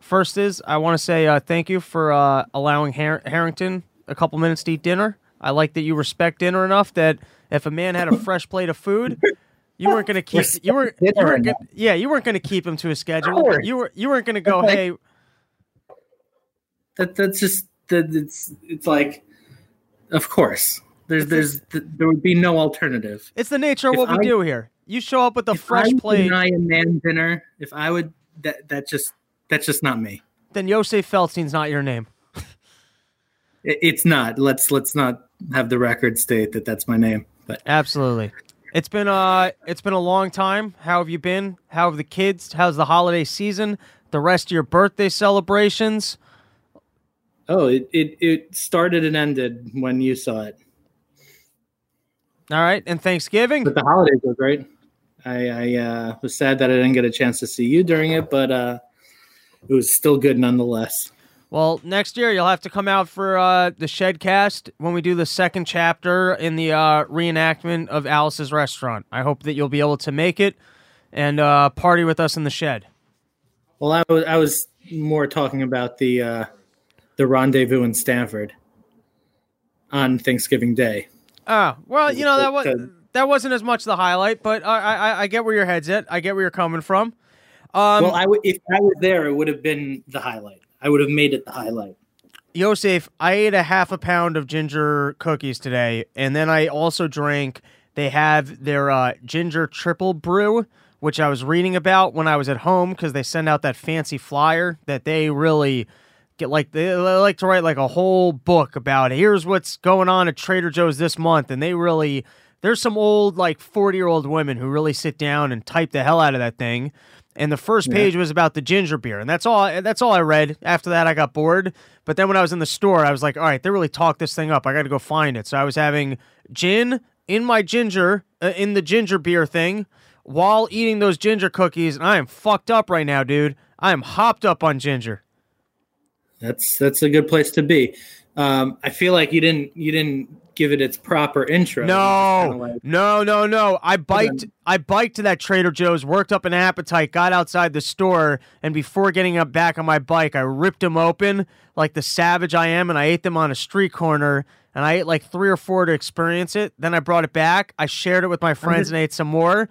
first is I want to say uh, thank you for uh, allowing Har- Harrington a couple minutes to eat dinner. I like that you respect dinner enough that if a man had a fresh plate of food, you weren't going to keep you were you weren't gonna, yeah you weren't going to keep him to a schedule. You were you weren't going to go hey That that's just that it's it's like, of course. There's there's there would be no alternative. It's the nature of If what we I- do here. You show up with a fresh I plate, deny a man dinner, if I would that that just that's just not me. then Yosef Feldstein's not your name. It, it's not. Let's let's not have the record state that that's my name. But Absolutely. It's been uh it's been a long time. How have you been? How have the kids? How's the holiday season? The rest of your birthday celebrations? oh, it it, it started and ended when you saw it. All right, and Thanksgiving? But the holidays were great. I, I uh, was sad that I didn't get a chance to see you during it, but uh, it was still good nonetheless. Well, next year you'll have to come out for uh, the Shedcast when we do the second chapter in the uh, reenactment of Alice's Restaurant. I hope that you'll be able to make it and uh, party with us in the shed. Well, I was I was more talking about the uh, the rendezvous in Stanford on Thanksgiving Day. Ah, well, you know that was that wasn't as much the highlight, but I I, I get where your head's at. I get where you're coming from. Um, well, I w- if I was there, it would have been the highlight. I would have made it the highlight. Yosef, I ate a half a pound of ginger cookies today, and then I also drank. They have their uh, ginger triple brew, which I was reading about when I was at home because they send out that fancy flyer that they really get like they, they like to write like a whole book about here's what's going on at Trader Joe's this month, and they really there's some old like 40 year old women who really sit down and type the hell out of that thing and the first page was about the ginger beer, and that's all. That's all I read. After that, I got bored. But then when I was in the store, I was like, all right, they really talked this thing up. I got to go find it. So I was having gin in my ginger, uh, in the ginger beer thing, while eating those ginger cookies, and I am fucked up right now, dude. I am hopped up on ginger. That's that's a good place to be. Um, I feel like you didn't you didn't give it its proper intro. No, no, no, no. I biked. I biked to that Trader Joe's, worked up an appetite, got outside the store, and before getting up back on my bike, I ripped them open like the savage I am, and I ate them on a street corner. And I ate like three or four to experience it. Then I brought it back. I shared it with my friends just- and ate some more.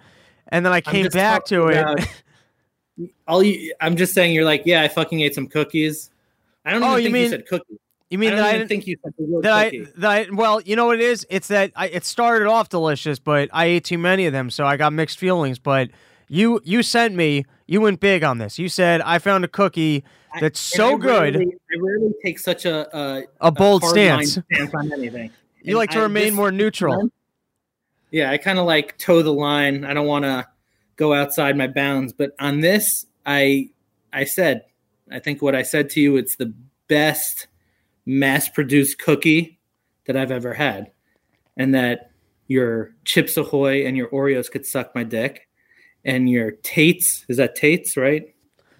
And then I came back to it. all you, I'm just saying you're like, yeah, I fucking ate some cookies. I don't Oh, even you think mean- you said cookies. You mean I that I didn't think you said the word that I, that I well, you know what it is? It's that I, it started off delicious, but I ate too many of them, so I got mixed feelings. But you you sent me, you went big on this. You said I found a cookie that's so I good. Rarely, I rarely take such a a, A bold line stance. stance on anything. You And like to remain this- more neutral. Yeah, I kind of like toe the line. I don't want to go outside my bounds, but on this, I I said, I think what I said to you, it's the best mass-produced cookie that I've ever had, and that your Chips Ahoy and your Oreos could suck my dick, and your Tates is that Tates right?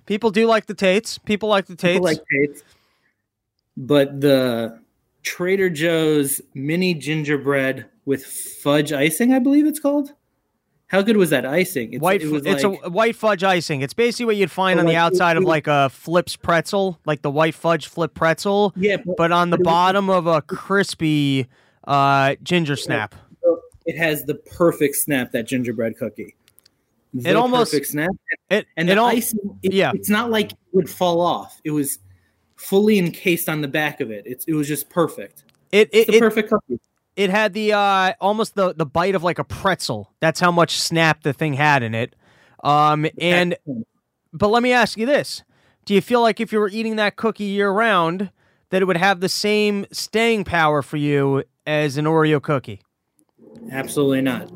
People do like the Tates. People like the Tates. People like Tates. But the Trader Joe's mini gingerbread with fudge icing, I believe it's called. How good was that icing? It's, white. it was it's like, a white fudge icing. It's basically what you'd find So, on the like, it- outside of like a Flipz pretzel, like the white fudge flip pretzel. Yeah, but, but- on the but it was- bottom of a crispy uh, ginger snap. it has the perfect snap that gingerbread cookie. The It almost- perfect snap. It And it the al- icing, it- yeah. it's not like it would fall off. It was fully encased on the back of it. It's it was just perfect. It It's it, the it, perfect cookie. It had the uh almost the the bite of like a pretzel. That's how much snap the thing had in it. Um and but let me ask you this. Do you feel like if you were eating that cookie year round that it would have the same staying power for you as an Oreo cookie? Absolutely not.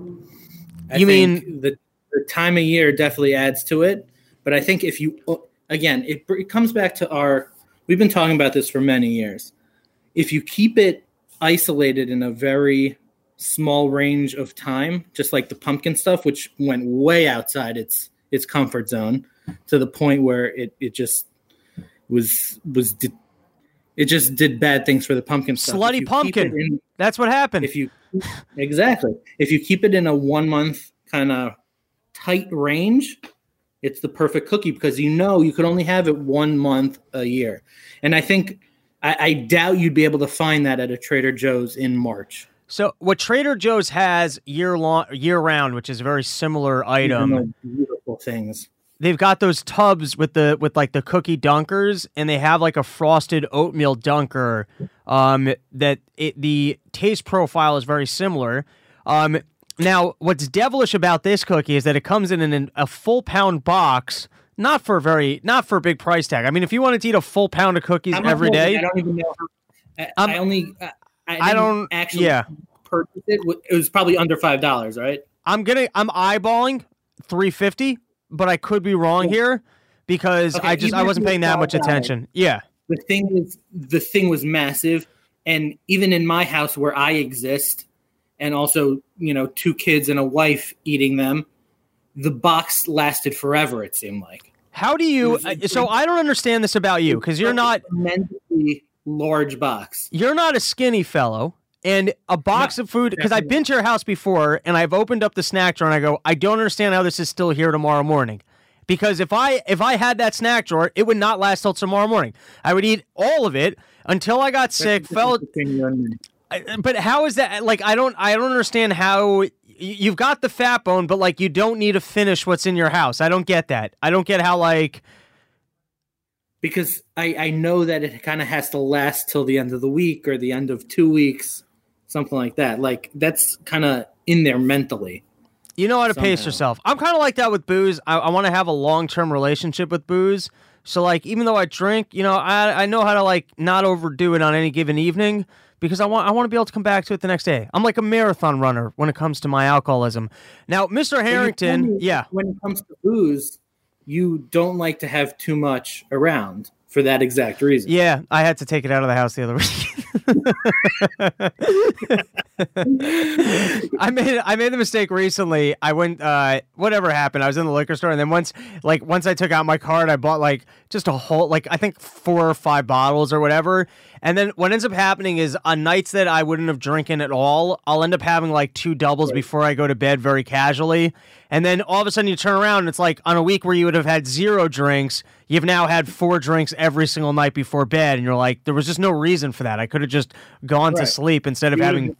I You think mean- the the time of year definitely adds to it, but I think if you again, it, it comes back to our we've been talking about this for many years. If you keep it isolated in a very small range of time, just like the pumpkin stuff, which went way outside its its comfort zone to the point where it it just was was di- it just did bad things for the pumpkin stuff. Slutty pumpkin. in- That's what happened. if you exactly if you keep it in a one month kind of tight range it's the perfect cookie because you know you could only have it one month a year and i think I, I doubt you'd be able to find that at a trader joe's in march So what Trader Joe's has year long, year round, which is a very similar item. beautiful things They've got those tubs with the with like the cookie dunkers, and they have like a frosted oatmeal dunker. Um, that it the taste profile is very similar. Um, now what's devilish about this cookie is that it comes in an, a full pound box. Not for a very, not for a big price tag. I mean, if you wanted to eat a full pound of cookies every day, i don't even know I, Um, I only I, I, I don't- actually yeah. purchase it it was probably under five dollars right I'm gonna I'm eyeballing 350, but I could be wrong here because Okay, I just I wasn't paying that much $5, attention. Yeah. the thing was the thing was massive and even in my house where i exist and also you know two kids and a wife eating them the box lasted forever it seemed like How do you? Uh, So I don't understand this about you because you're not tremendously large box you're not a skinny fellow. And a box of food because I've been to your house before and I've opened up the snack drawer and I go I don't understand how this is still here tomorrow morning. Because if I if I had that snack drawer, it would not last till tomorrow morning. I would eat all of it until I got sick, felt Between you and me. I- but how is that like i don't i don't understand how you've got the fat bone but like you don't need to finish what's in your house. I don't get that. I don't get how like because i i know that it kind of has to last till the end of the week or the end of two weeks something like that. Like that's kind of in there mentally. You know how to pace yourself. I'm kind of like that with booze. I, I want to have a long-term relationship with booze. So like even though i drink you know i i know how to like not overdo it on any given evening because I want I want to be able to come back to it the next day. I'm like a marathon runner when it comes to my alcoholism. Now, Mr. When you tell Harrington, yeah, when it comes to booze you don't like to have too much around for that exact reason. Yeah, I had to take it out of the house the other week. I made I made the mistake recently. I went uh whatever happened. I was in the liquor store and then once like once I took out my card, I bought like just a whole like I think four or five bottles or whatever. And then what ends up happening is on nights that I wouldn't have drinking at all, I'll end up having like two doubles before I go to bed very casually. And then all of a sudden you turn around and it's like on a week where you would have had zero drinks, you've now had four drinks every single night before bed. And you're like, there was just no reason for that. I could have just gone to sleep instead of You having.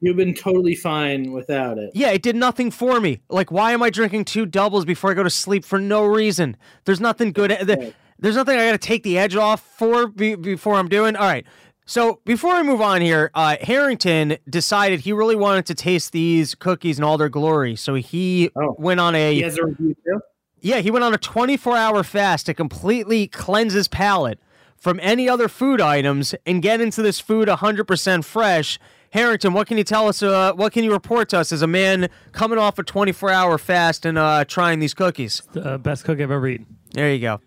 You've been totally fine without it. Yeah, it did nothing for me. Like, why am I drinking two doubles before I go to sleep for no reason? There's nothing good. there- There's nothing I got to take the edge off for be, before I'm doing. All right. So before I move on here, uh, Harrington decided he really wanted to taste these cookies in all their glory. So he went on a He has a review too. yeah, he went on a 24 hour fast to completely cleanse his palate from any other food items and get into this food 100% fresh. Harrington, what can you tell us? Uh, what can you report to us as a man coming off a 24 hour fast and uh, trying these cookies? The best cookie I've ever eaten. There you go.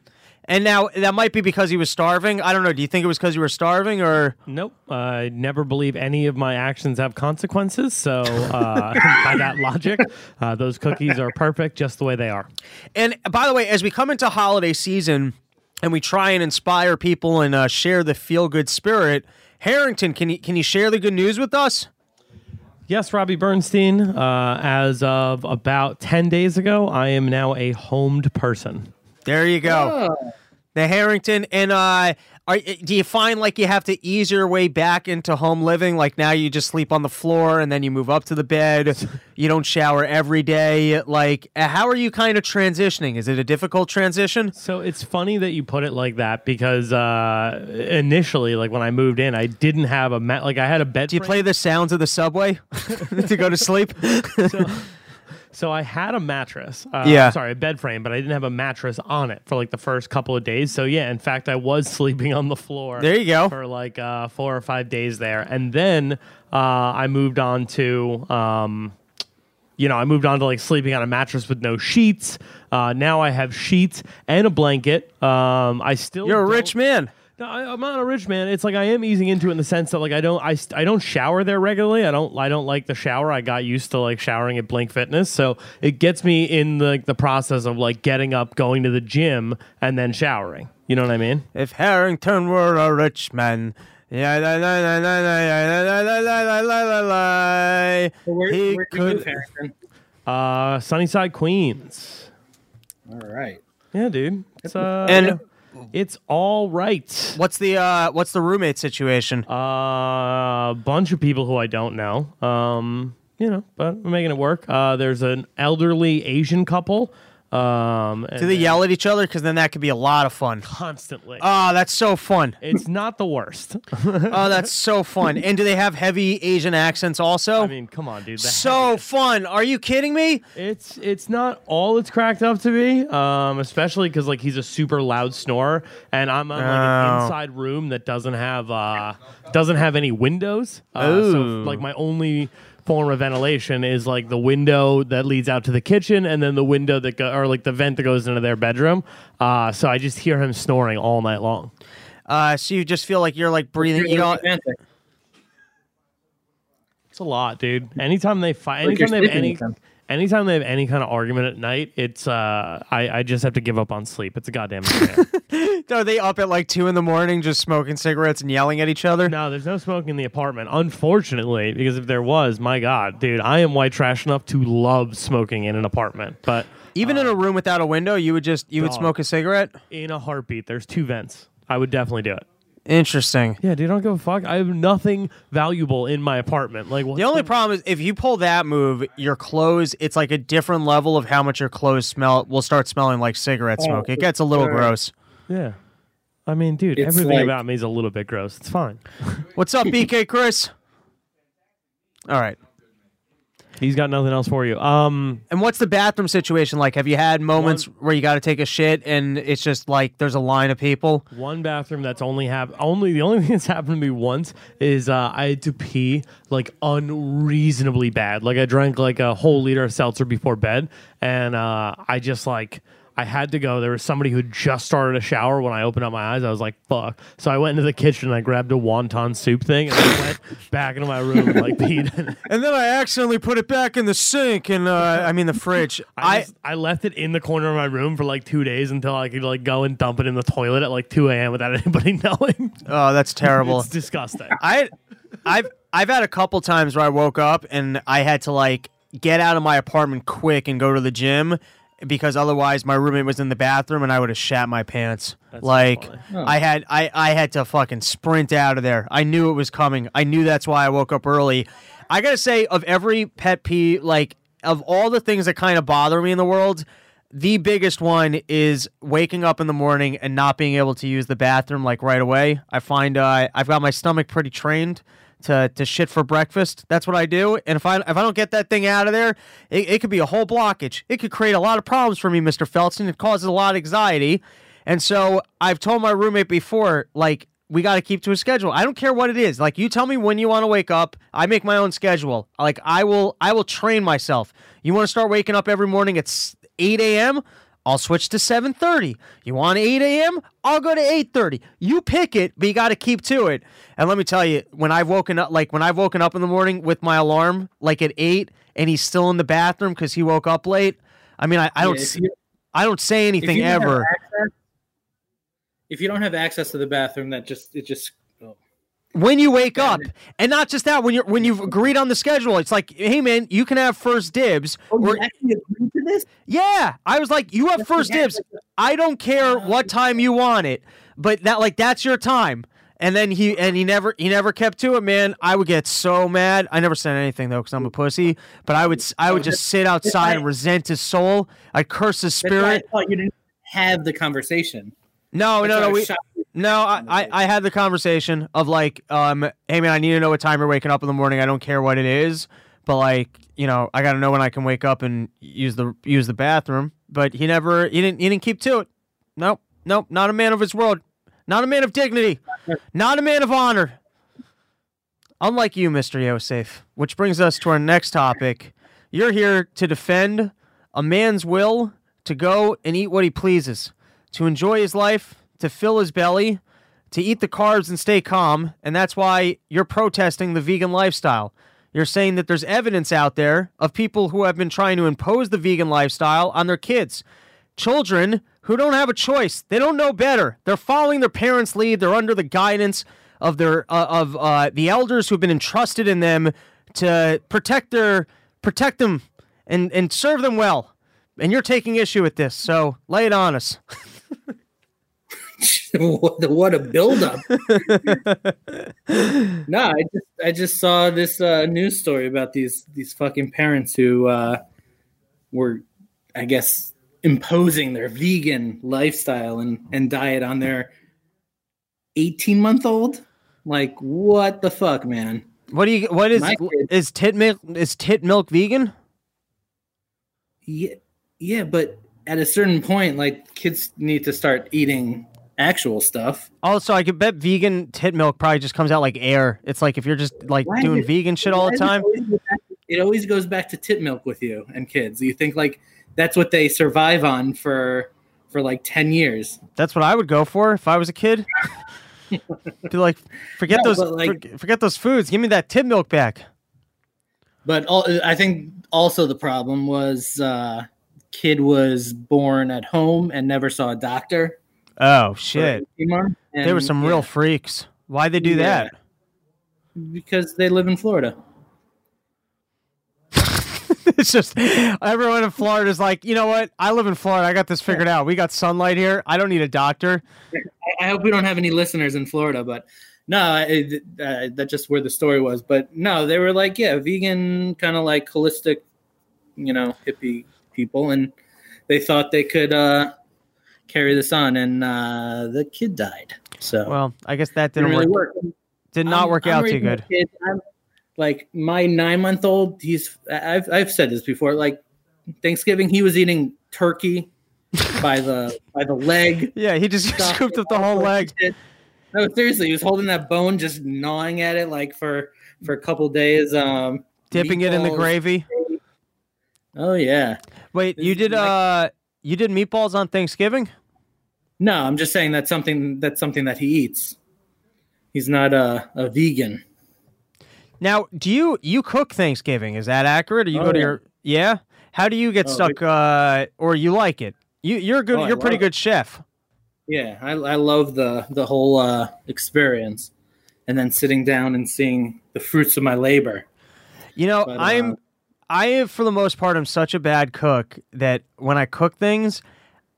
And now that might be because he was starving. I don't know. Do you think it was because you were starving or? Nope. I never believe any of my actions have consequences. So, uh, by that logic, uh, those cookies are perfect just the way they are. And by the way, as we come into holiday season and we try and inspire people and uh, share the feel good spirit, Harrington, can you can you share the good news with us? Yes, Robbie Bernstein. Uh, as of about 10 days ago, I am now a homed person. There you go. The Harrington and uh are, do you find like you have to ease your way back into home living? Like now you just sleep on the floor and then you move up to the bed. You don't shower every day. Like uh, how are you kind of transitioning? Is it a difficult transition? So it's funny that you put it like that because uh, initially, like when I moved in, I didn't have a mat. Like I had a bed. Do you play the sounds of the subway to go to sleep? So I had a mattress. Uh, Yeah. Sorry, a bed frame, but I didn't have a mattress on it for like the first couple of days. So yeah, in fact, I was sleeping on the floor. There you go. For like uh, four or five days there, and then uh, I moved on to. Um, you know, I moved on to like sleeping on a mattress with no sheets. Uh, now I have sheets and a blanket. Um, I still You're a rich man. No, I, I'm not a rich man. It's like I am easing into it in the sense that like I don't I, I don't shower there regularly. I don't I don't like the shower. I got used to like showering at Blink Fitness, so it gets me in the, the process of like getting up, going to the gym, and then showering. You know what I mean? If Harrington were a rich man. Yeah, la, la, la, la, la, la, la, la, la, la, la, la, where, he where do you live, could. Harrington? Uh, Sunnyside, Queens. All right. Yeah, dude. It's uh, And- yeah. It's all right. What's the uh what's the roommate situation? Uh, a bunch of people who I don't know. Um, you know, but we're making it work. Uh, there's an elderly Asian couple. Um, Do they yell at each other? Because then that could be a lot of fun. constantly? Oh, that's so fun. it's not the worst. Oh, that's so fun. And do they have heavy Asian accents also? I mean, come on, dude. The so fun. Are you kidding me? It's it's not all it's cracked up to be, um, especially because like he's a super loud snorer, and I'm in like an Oh. inside room that doesn't have uh, doesn't have any windows. Uh, so Ooh. like my only form of ventilation is like the window that leads out to the kitchen, and then the window that go, or like the vent that goes into their bedroom. Uh, so I just hear him snoring all night long. Uh, so you just feel like you're like breathing. You know, romantic. It's a lot, dude. Anytime they fight, Like anytime they have any, with them. Anytime they have any kind of argument at night, it's uh, I, I just have to give up on sleep. It's a goddamn nightmare. are they up at like two in the morning just smoking cigarettes and yelling at each other? no, there's no smoking in the apartment, unfortunately, because if there was, my god, dude, I am white trash enough to love smoking in an apartment, but Even in a room without a window, you would just you would smoke a cigarette. in a heartbeat, there's two vents. I would definitely do it. Interesting. Yeah, dude, I don't give a fuck. I have nothing valuable in my apartment. Like, The only problem is if you pull that move, your clothes, it's like a different level of how much your clothes smell will start smelling like cigarette oh, smoke. It gets a little sure. gross. Yeah. I mean, dude, It's everything like- about me is a little bit gross. It's fine. What's up, BK Chris? All right. He's got nothing else for you. Um, And what's the bathroom situation like? Have you had moments where you got to take a shit and it's just like there's a line of people? One bathroom that's only have only the only thing that's happened to me once is uh, I had to pee like unreasonably bad. Like I drank like a whole liter of seltzer before bed, and uh, I just like I had to go. There was somebody who just started a shower when I opened up my eyes. I was like, fuck. So I went into the kitchen and I grabbed a wonton soup thing and I went back into my room and like peed. in it. And then I accidentally put it back in the sink and uh, I mean the fridge. I, I just- I left it in the corner of my room for like two days until I could like go and dump it in the toilet at like 2 a.m. without anybody knowing. oh, that's terrible. It's disgusting. I I've I've had a couple times where I woke up and I had to like get out of my apartment quick and go to the gym because otherwise my roommate was in the bathroom and I would have shat my pants. like funny. I had I I had to fucking sprint out of there. I knew it was coming. I knew that's why I woke up early. I got to say of every pet peeve like of all the things that kind of bother me in the world, the biggest one is waking up in the morning and not being able to use the bathroom like right away. I find uh, I've got my stomach pretty trained to to shit for breakfast. That's what I do. And if I if I don't get that thing out of there, it, it could be a whole blockage. It could create a lot of problems for me, Mister Felton. It causes a lot of anxiety. And so I've told my roommate before, like we got to keep to a schedule. I don't care what it is. Like you tell me when you want to wake up. I make my own schedule. Like I will I will train myself. You want to start waking up every morning at 8 a.m. I'll switch to 7:30. You want 8 a.m.? I'll go to 8:30. You pick it, but you got to keep to it. And let me tell you, when I've woken up, like when I've woken up in the morning with my alarm, like at eight, and he's still in the bathroom because he woke up late. I mean, I, I don't, you- I don't say anything you ever. access- if you don't have access to the bathroom, that just it just. When you wake up and not just that when you're when you've agreed on the schedule it's like hey man you can have first dibs Oh, or you actually agreed to this? yeah i was like you have first dibs i don't care what time you want it but that like that's your time and then he and he never he never kept to it man i would get so mad i never said anything though because i'm a pussy but i would i would just sit outside and resent his soul i'd curse his That's I spirit thought you didn't have the conversation. no, That's no, no. We. No, I, I, I had the conversation of like, um, hey man, I need to know what time you're waking up in the morning. I don't care what it is, but like, you know, I got to know when I can wake up and use the use the bathroom. But he never, he didn't, he didn't keep to it. Nope, nope. Not a man of his word. Not a man of dignity. Not a man of honor. Unlike you, Mister Yosef. Which brings us to our next topic. You're here to defend a man's will to go and eat what he pleases, to enjoy his life, to fill his belly, to eat the carbs and stay calm, and that's why you're protesting the vegan lifestyle. You're saying that there's evidence out there of people who have been trying to impose the vegan lifestyle on their kids. Children who don't have a choice. They don't know better. They're following their parents' lead. They're under the guidance of their uh, of uh, the elders who've been entrusted in them to protect their protect them and and serve them well. And you're taking issue with this, so lay it on us. what, what a buildup. no, I just I just saw this uh, news story about these these fucking parents who uh, were, I guess, imposing their vegan lifestyle and, and diet on their 18 month old. Like, what the fuck, man? What do you? What is My is tit milk? Is tit milk vegan? Yeah, yeah, but at a certain point, like kids need to start eating actual stuff. Also, I could bet vegan tit milk probably just comes out like air. It's like if you're just like Why doing it- vegan shit all the it time. always It always goes back to tit milk with you and kids. You think like that's what they survive on for for like ten years. That's what I would go for if I was a kid. Be like, forget No, those, like- for- forget those foods. Give me that tit milk back. But all, I think also the problem was uh, kid was born at home and never saw a doctor. Oh shit! There were some yeah, real freaks. Why they do Yeah. that? because they live in Florida. it's just everyone in Florida is like, you know what? I live in Florida. I got this figured out. We got sunlight here. I don't need a doctor. I, I hope we don't have any listeners in Florida, but no, it, uh, that's just where the story was. But no, they were like, yeah, vegan, kind of like holistic, you know, hippie people, and they thought they could uh, carry this on, and uh, the kid died. So Well, I guess that didn't didn't really work. work. Did not I'm- work I'm out too good. Like my nine month old, he's I've I've said this before. Like Thanksgiving, he was eating turkey by the by the leg. Yeah, he just stuff scooped up the whole leg. No, seriously, he was holding that bone, just gnawing at it like for for a couple days. Um, Dipping it in the gravy. Oh yeah, Wait, you did uh you did meatballs on Thanksgiving? No, I'm just saying that's something that's something that he eats. He's not a, a vegan. Now, do you you cook Thanksgiving? Is that accurate? Or you Oh, go to yeah. your yeah? How do you get Oh, stuck? Uh, or you like it? You you're a good. Oh, you're a pretty love it. good chef. Yeah, I, I love the the whole uh, experience, and then sitting down and seeing the fruits of my labor. You know, But, I'm uh, I for the most part I'm such a bad cook that when I cook things,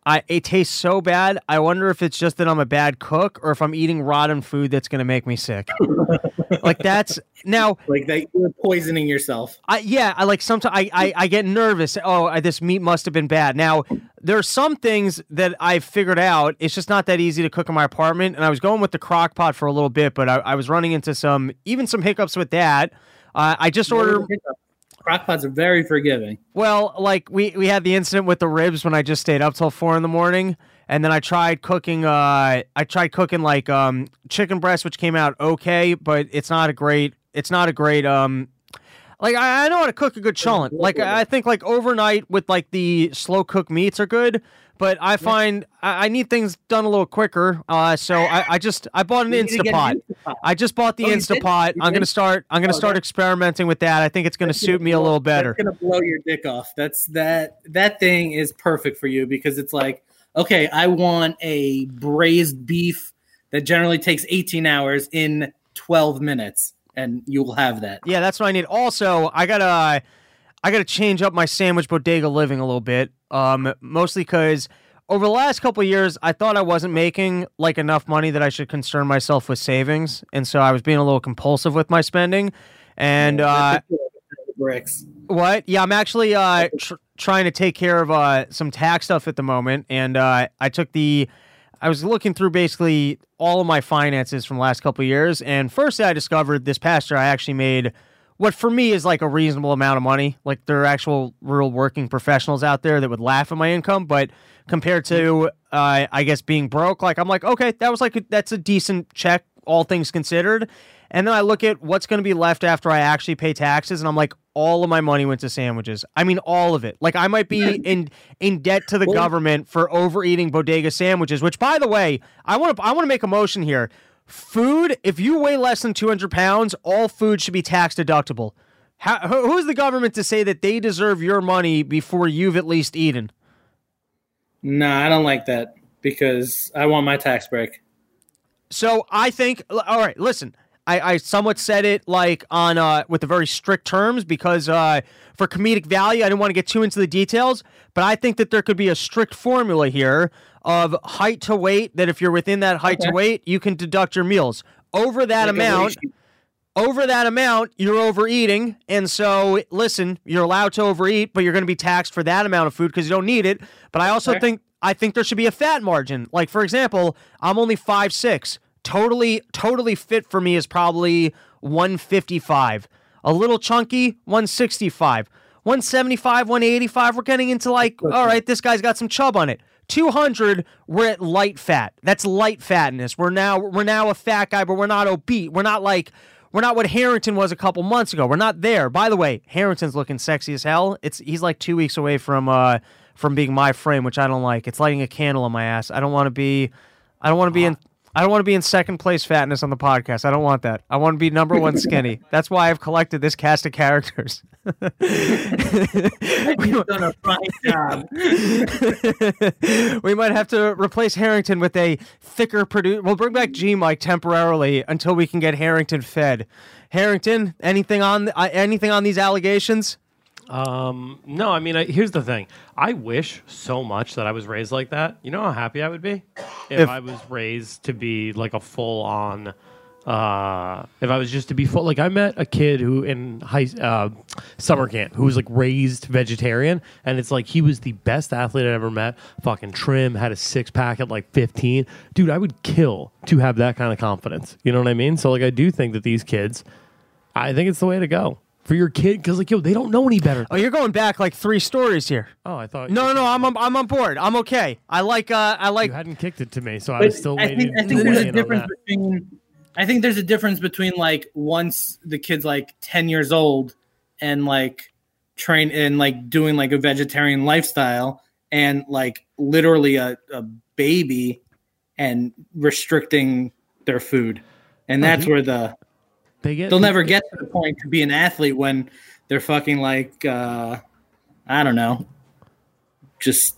I it tastes so bad. I wonder if it's just that I'm a bad cook or if I'm eating rotten food that's going to make me sick. like that's now Like that, you're poisoning yourself. I yeah, I like sometimes I, I I get nervous. Oh, I, this meat must have been bad. Now there are some things that I've figured out. It's just not that easy to cook in my apartment. And I was going with the crock pot for a little bit, but I, I was running into some even some hiccups with that. Uh, I just ordered. Crockpots are very forgiving. Well, like we we had the incident with the ribs when I just stayed up till four in the morning, and then I tried cooking. Uh, I tried cooking like um chicken breast, which came out okay, but it's not a great. It's not a great um. Like I, I know how to cook a good cholent. Like I think like overnight with like the slow cook meats are good, but I find I, I need things done a little quicker. Uh, so I, I just I bought an You need to get Instapot. an Instapot. I just bought the Oh. Instapot. I'm gonna start. I'm gonna Oh, start experimenting with that. I think it's gonna That's suit me a little better. That's gonna blow your dick off. That's that that thing is perfect for you because it's like, okay, I want a braised beef that generally takes 18 hours in 12 minutes, and you will have that. Yeah, that's what I need. Also, I gotta, I gotta change up my sandwich bodega living a little bit. Um, mostly because over the last couple of years, I thought I wasn't making like enough money that I should concern myself with savings, and so I was being a little compulsive with my spending. And uh, bricks. what? Yeah, I'm actually uh tr- trying to take care of uh some tax stuff at the moment, and uh, I took the. I was looking through basically all of my finances from the last couple of years, and first I discovered this past year I actually made what for me is like a reasonable amount of money. Like there are actual real working professionals out there that would laugh at my income, but compared to uh, I guess being broke, like I'm like okay, that was like a, that's a decent check, all things considered. And then I look at what's going to be left after I actually pay taxes, and I'm like, all of my money went to sandwiches. I mean, all of it. Like I might be in in debt to the Well- government for overeating bodega sandwiches. Which, by the way, I want to I want to make a motion here. Food, if you weigh less than 200 pounds, all food should be tax deductible. How, who's the government to say that they deserve your money before you've at least eaten? No, I don't like that because I want my tax break. So I think, all right, listen. I, I somewhat said it like on uh, with the very strict terms because uh, for comedic value, I didn't want to get too into the details. But I think that there could be a strict formula here of height to weight. That if you're within that height to weight, you can deduct your meals. Over that Like amount, over that amount, you're overeating. And so, listen, you're allowed to overeat, but you're going to be taxed for that amount of food because you don't need it. But I also Okay. think I think there should be a fat margin. Like for example, I'm only five six. Totally, totally fit for me is probably 155. A little chunky, 165. 175, 185. We're getting into like, all right, this guy's got some chub on it. 200, we're at light fat. That's light fatness. We're now we're now a fat guy, but we're not obese. We're not like we're not what Harrington was a couple months ago. We're not there. By the way, Harrington's looking sexy as hell. It's he's like two weeks away from uh from being my frame, which I don't like. It's lighting a candle on my ass. I don't want to be I don't want to be in I don't want to be in second place fatness on the podcast. I don't want that. I want to be number one skinny. That's why I've collected this cast of characters. You've done a fine job. we might have to replace Harrington with a thicker producer. We'll bring back G Mike temporarily until we can get Harrington fed. Harrington, anything on uh, anything on these allegations? Um, no, I mean, I, here's the thing. I wish so much that I was raised like that. You know how happy I would be if, If- I was raised to be like a full on. Uh, if I was just to be full, like I met a kid who in high uh, summer camp who was like raised vegetarian, and it's like he was the best athlete I ever met. Fucking trim, had a six pack at like 15. Dude, I would kill to have that kind of confidence. You know what I mean? So like, I do think that these kids, I think it's the way to go for your kid because like yo, they don't know any better. Oh, you're going back like three stories here. Oh, I thought No, no, no. I'm I'm on board. I'm okay. I like uh I like you hadn't kicked it to me, so I was still I waiting. think I think there's a difference between I think there's a difference between like once the kid's like 10 years old and like train and like doing like a vegetarian lifestyle and like literally a, a baby and restricting their food. And that's Mhm. where the They get they'll never get to the point to be an athlete when they're fucking like uh I don't know. Just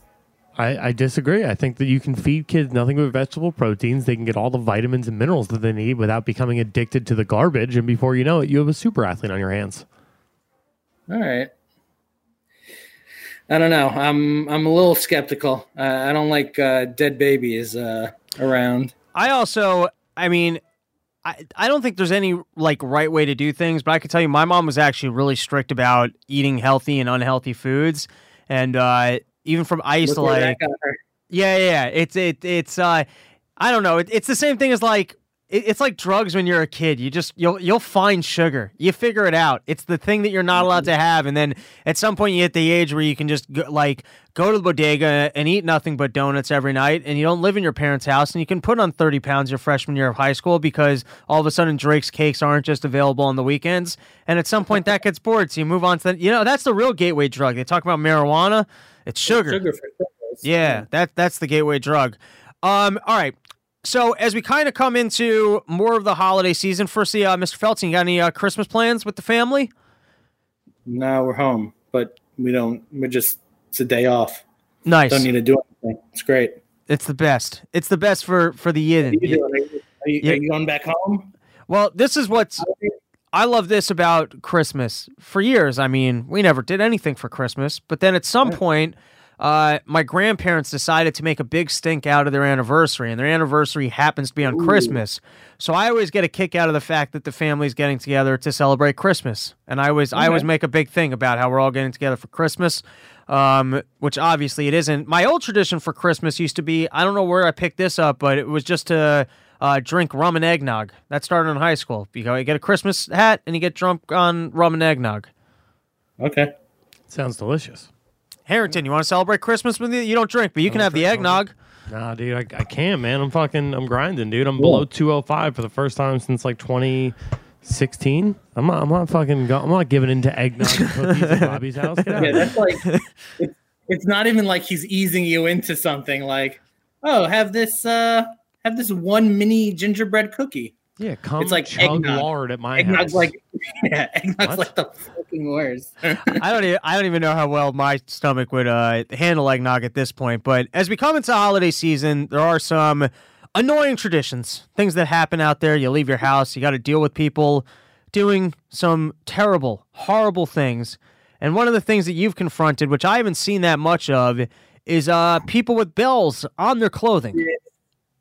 I, I disagree. I think that you can feed kids nothing but vegetable proteins. They can get all the vitamins and minerals that they need without becoming addicted to the garbage. And before you know it, you have a super athlete on your hands. all right. I don't know. I'm I'm a little skeptical. Uh, I don't like uh, dead babies uh, around. I also, I mean, I, I don't think there's any like right way to do things, but I can tell you my mom was actually really strict about eating healthy and unhealthy foods. And uh, even from I used Look to like. Yeah, yeah, yeah. It's it it's uh I don't know. It, it's the same thing as like it's like drugs when you're a kid. You just you'll you'll find sugar. You figure it out. It's the thing that you're not allowed to have and then at some point you hit the age where you can just go, like go to the bodega and eat nothing but donuts every night and you don't live in your parents' house and you can put on 30 pounds your freshman year of high school because all of a sudden Drake's cakes aren't just available on the weekends and at some point that gets bored so you move on to the, you know that's the real gateway drug. They talk about marijuana. It's sugar. Sugar for. Yeah, that that's the gateway drug. Um, all right. So as we kind of come into more of the holiday season, firstly, uh, Mr. Feldstein, you got any uh, Christmas plans with the family? No, we're home, but we don't. We're just it's a day off. Nice. Don't need to do anything. It's great. It's the best. It's the best for for the. What are you? Are you, are you, Yeah. are you going back home? Well, this is what's I love this about Christmas. For years, I mean, we never did anything for Christmas, but then at some point, uh, my grandparents decided to make a big stink out of their anniversary, and their anniversary happens to be on Christmas. So I always get a kick out of the fact that the family's getting together to celebrate Christmas, and I always I always make a big thing about how we're all getting together for Christmas. Um, which obviously it isn't. My old tradition for Christmas used to be I don't know where I picked this up, but it was just to uh, drink rum and eggnog. That started in high school. You go, you get a Christmas hat and you get drunk on rum and eggnog. Okay. Sounds delicious. Harrington, you want to celebrate Christmas with you? You don't drink, but you can have the eggnog. Nah, dude, I, I can't, man. I'm fucking, I'm grinding, dude. I'm below 205 for the first time since like 2016. I'm not, I'm not fucking, go, I'm not giving into eggnog cookies at Bobby's house. Get out. Yeah, that's like it's, it's not even like he's easing you into something like, oh, have this uh have this one mini gingerbread cookie. Yeah, come It's like chug eggnog. lard at my Eggnog's house. like yeah, eggnog's What? like the fucking worst. I don't. Even, I don't even know how well my stomach would uh, handle eggnog at this point. But as we come into holiday season, there are some annoying traditions, things that happen out there. You leave your house, you got to deal with people doing some terrible, horrible things. And one of the things that you've confronted, which I haven't seen that much of, is uh, people with bells on their clothing.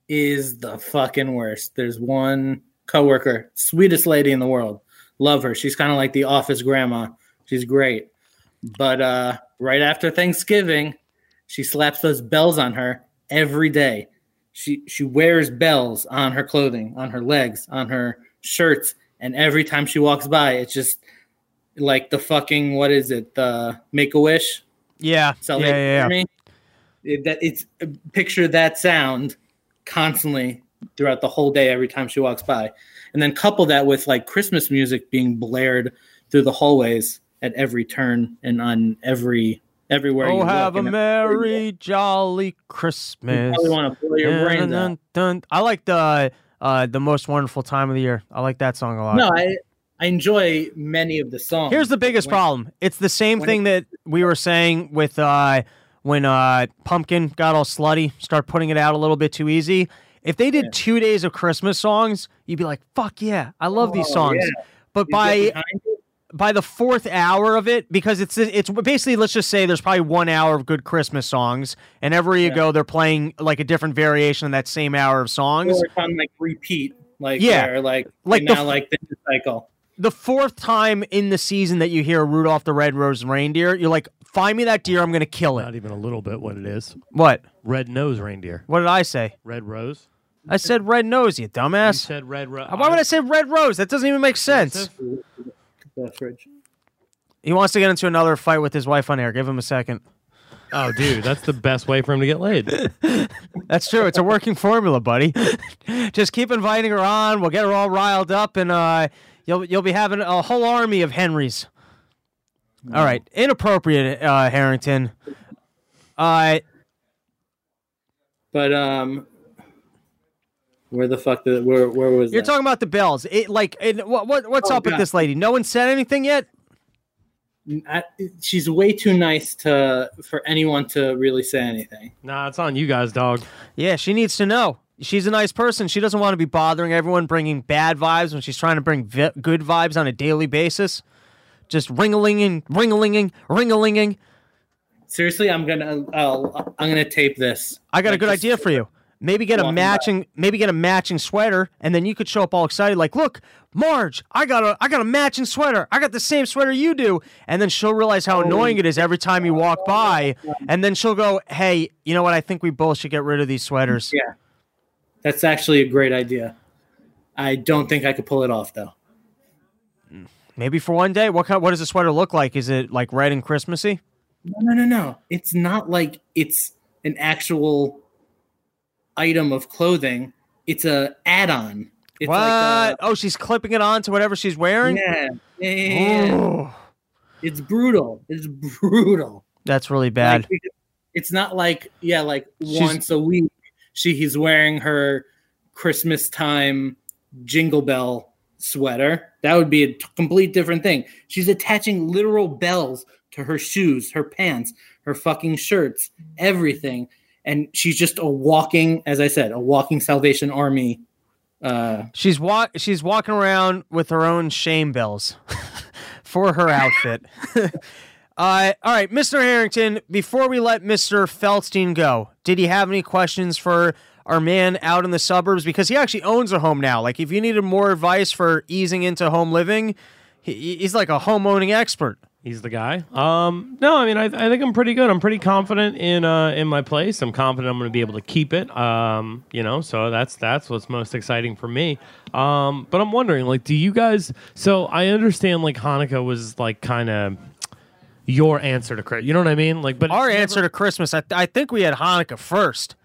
is the fucking worst. There's one coworker, sweetest lady in the world. Love her. She's kind of like the office grandma. She's great. But uh, right after Thanksgiving, she slaps those bells on her every day. She she wears bells on her clothing, on her legs, on her shirts, and every time she walks by, it's just like the fucking what is it? The Make a Wish Yeah, so yeah, yeah, yeah. It, that it's picture that sound constantly throughout the whole day every time she walks by, and then couple that with like Christmas music being blared through the hallways at every turn and on every everywhere. Oh, you have a merry, jolly Christmas. probably wanna blow your brains Dun, dun, dun. I like the uh, the most wonderful time of the year. I like that song a lot. No, I I enjoy many of the songs. Here's the biggest When- problem. It's the same thing that we were saying with uh, when uh, Pumpkin got all slutty, start putting it out a little bit too easy. If they did two days of Christmas songs, you'd be like, "Fuck yeah, I love these Oh, songs." yeah. But You by get behind it. by the fourth hour of it, because it's it's basically let's just say there's probably one hour of good Christmas songs, and everywhere you go, they're playing like a different variation of that same hour of songs. or it's on like repeat, like Yeah. like Like like the now like the cycle. the fourth time in the season that you hear Rudolph the Red-Nosed Reindeer, you're like, "Find me that deer, I'm gonna kill it." Not even a little bit what it is. What? Red nose reindeer. What did I say? Red rose. I said red nose, you You dumbass. said red rose. Why would I say red rose? That doesn't even make sense. He wants to get into another fight with his wife on air. Give him a second. Oh, dude, that's the best way for him to get laid. That's true. It's a working formula, buddy. Just keep inviting her on. We'll get her all riled up, and uh, you'll you'll be having a whole army of Henrys. All right, inappropriate, uh, Harrington. Uh, But um, where the fuck the where where was you're that? talking about the bells. It like it, what, what what's Oh, up with this lady? No one said anything yet. I, she's way too nice to for anyone to really say anything. Nah, it's on you guys, dog. Yeah, she needs to know. She's a nice person. She doesn't want to be bothering everyone, bringing bad vibes when she's trying to bring vi- good vibes on a daily basis. Just ring-a-linging, ring-a-linging, ring-a-linging. Seriously, I'm gonna I'll, I'm gonna tape this. I got a good just- idea for you. Maybe get a Walking by. matching, maybe get a matching sweater, and then you could show up all excited, like, "Look, Marge, I got a, I got a matching sweater. I got the same sweater you do." And then she'll realize Oh. how annoying it is every time you walk by, and then she'll go, "Hey, you know what? I think we both should get rid of these sweaters." Yeah, that's actually a great idea. I don't think I could pull it off though. Maybe for one day. What kind? What does the sweater look like? Is it like red and Christmassy? No, no, no, no. It's not like it's an actual item of clothing. It's a add-on. It's what? like oh, she's clipping it on to whatever she's wearing. yeah, yeah, It's brutal. It's brutal. that's really bad. Like, it's not like yeah, like She's- once a week she he's wearing her Christmas time jingle bell sweater. That would be a t- complete different thing. She's attaching literal bells to her shoes, her pants, her fucking shirts, everything. And she's just a walking, as I said, a walking Salvation Army. Uh, She's walk. She's walking around with her own shame bells for her outfit. uh, all right, Mr. Harrington. Before we let Mr. Feldstein go, did he have any questions for our man out in the suburbs? Because he actually owns a home now. Like, if you needed more advice for easing into home living, he, he's like a home owning expert. He's the guy. Um, no, I mean, I, I think I'm pretty good. I'm pretty confident in uh, in my place. I'm confident I'm going to be able to keep it. Um, you know, so that's that's what's most exciting for me. Um, but I'm wondering, like, do you guys? So I understand, like, Hanukkah was like kind of your answer to Christmas. You know what I mean? Like, but Our it's answer to Christmas, I, I think we had Hanukkah first.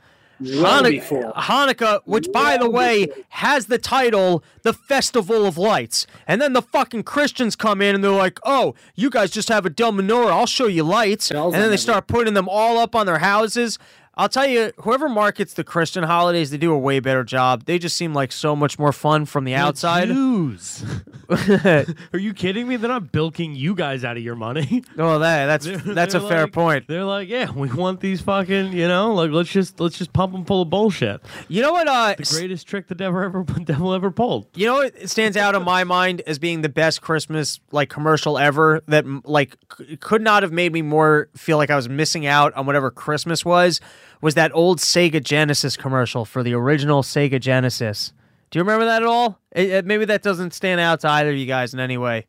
Hanukkah, which by the way has the title "The Festival of Lights," and then the fucking Christians come in and they're like, "Oh, you guys just have a dumb menorah. I'll show you lights," and then they start putting them all up on their houses. I'll tell you, whoever markets the Christian holidays, they do a way better job. They just seem like so much more fun from the outside. Jews. Are you kidding me? They're not bilking you guys out of your money. Oh, that that's They're- that's a they're fair like- point. They're like, yeah, we want these fucking, you know, like let's just let's just pump them full of bullshit. You know what? Uh, The greatest trick the devil ever devil ever pulled. You know what stands out in my mind as being the best Christmas like commercial ever that like could not have made me more feel like I was missing out on whatever Christmas was was that old Sega Genesis commercial for the original Sega Genesis. Do you remember that at all? It- it- uh, maybe that doesn't stand out to either of you guys in any way.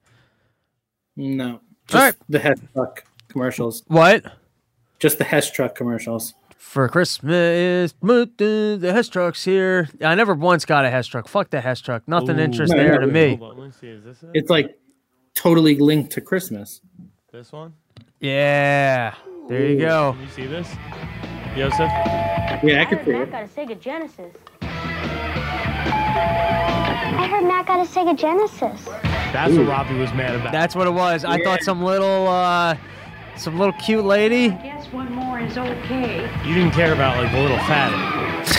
No, just All right. the Hess truck commercials. What? Just the Hess truck commercials. For Christmas, the Hess truck's here. I never once got a Hess truck. Fuck the Hess truck. Nothing Ooh. interest No, there no, to me. On, see. Is this it? It's like totally linked to Christmas. this one? Yeah. There you go. Can you see this? Yosef? Yeah, I could see Matt it. got a Sega Genesis. I heard Matt got a Sega Genesis. That's what Robbie was mad about. That's what it was. I thought some little, uh, some little cute lady. Guess one more is okay. you didn't care about like the little fatty.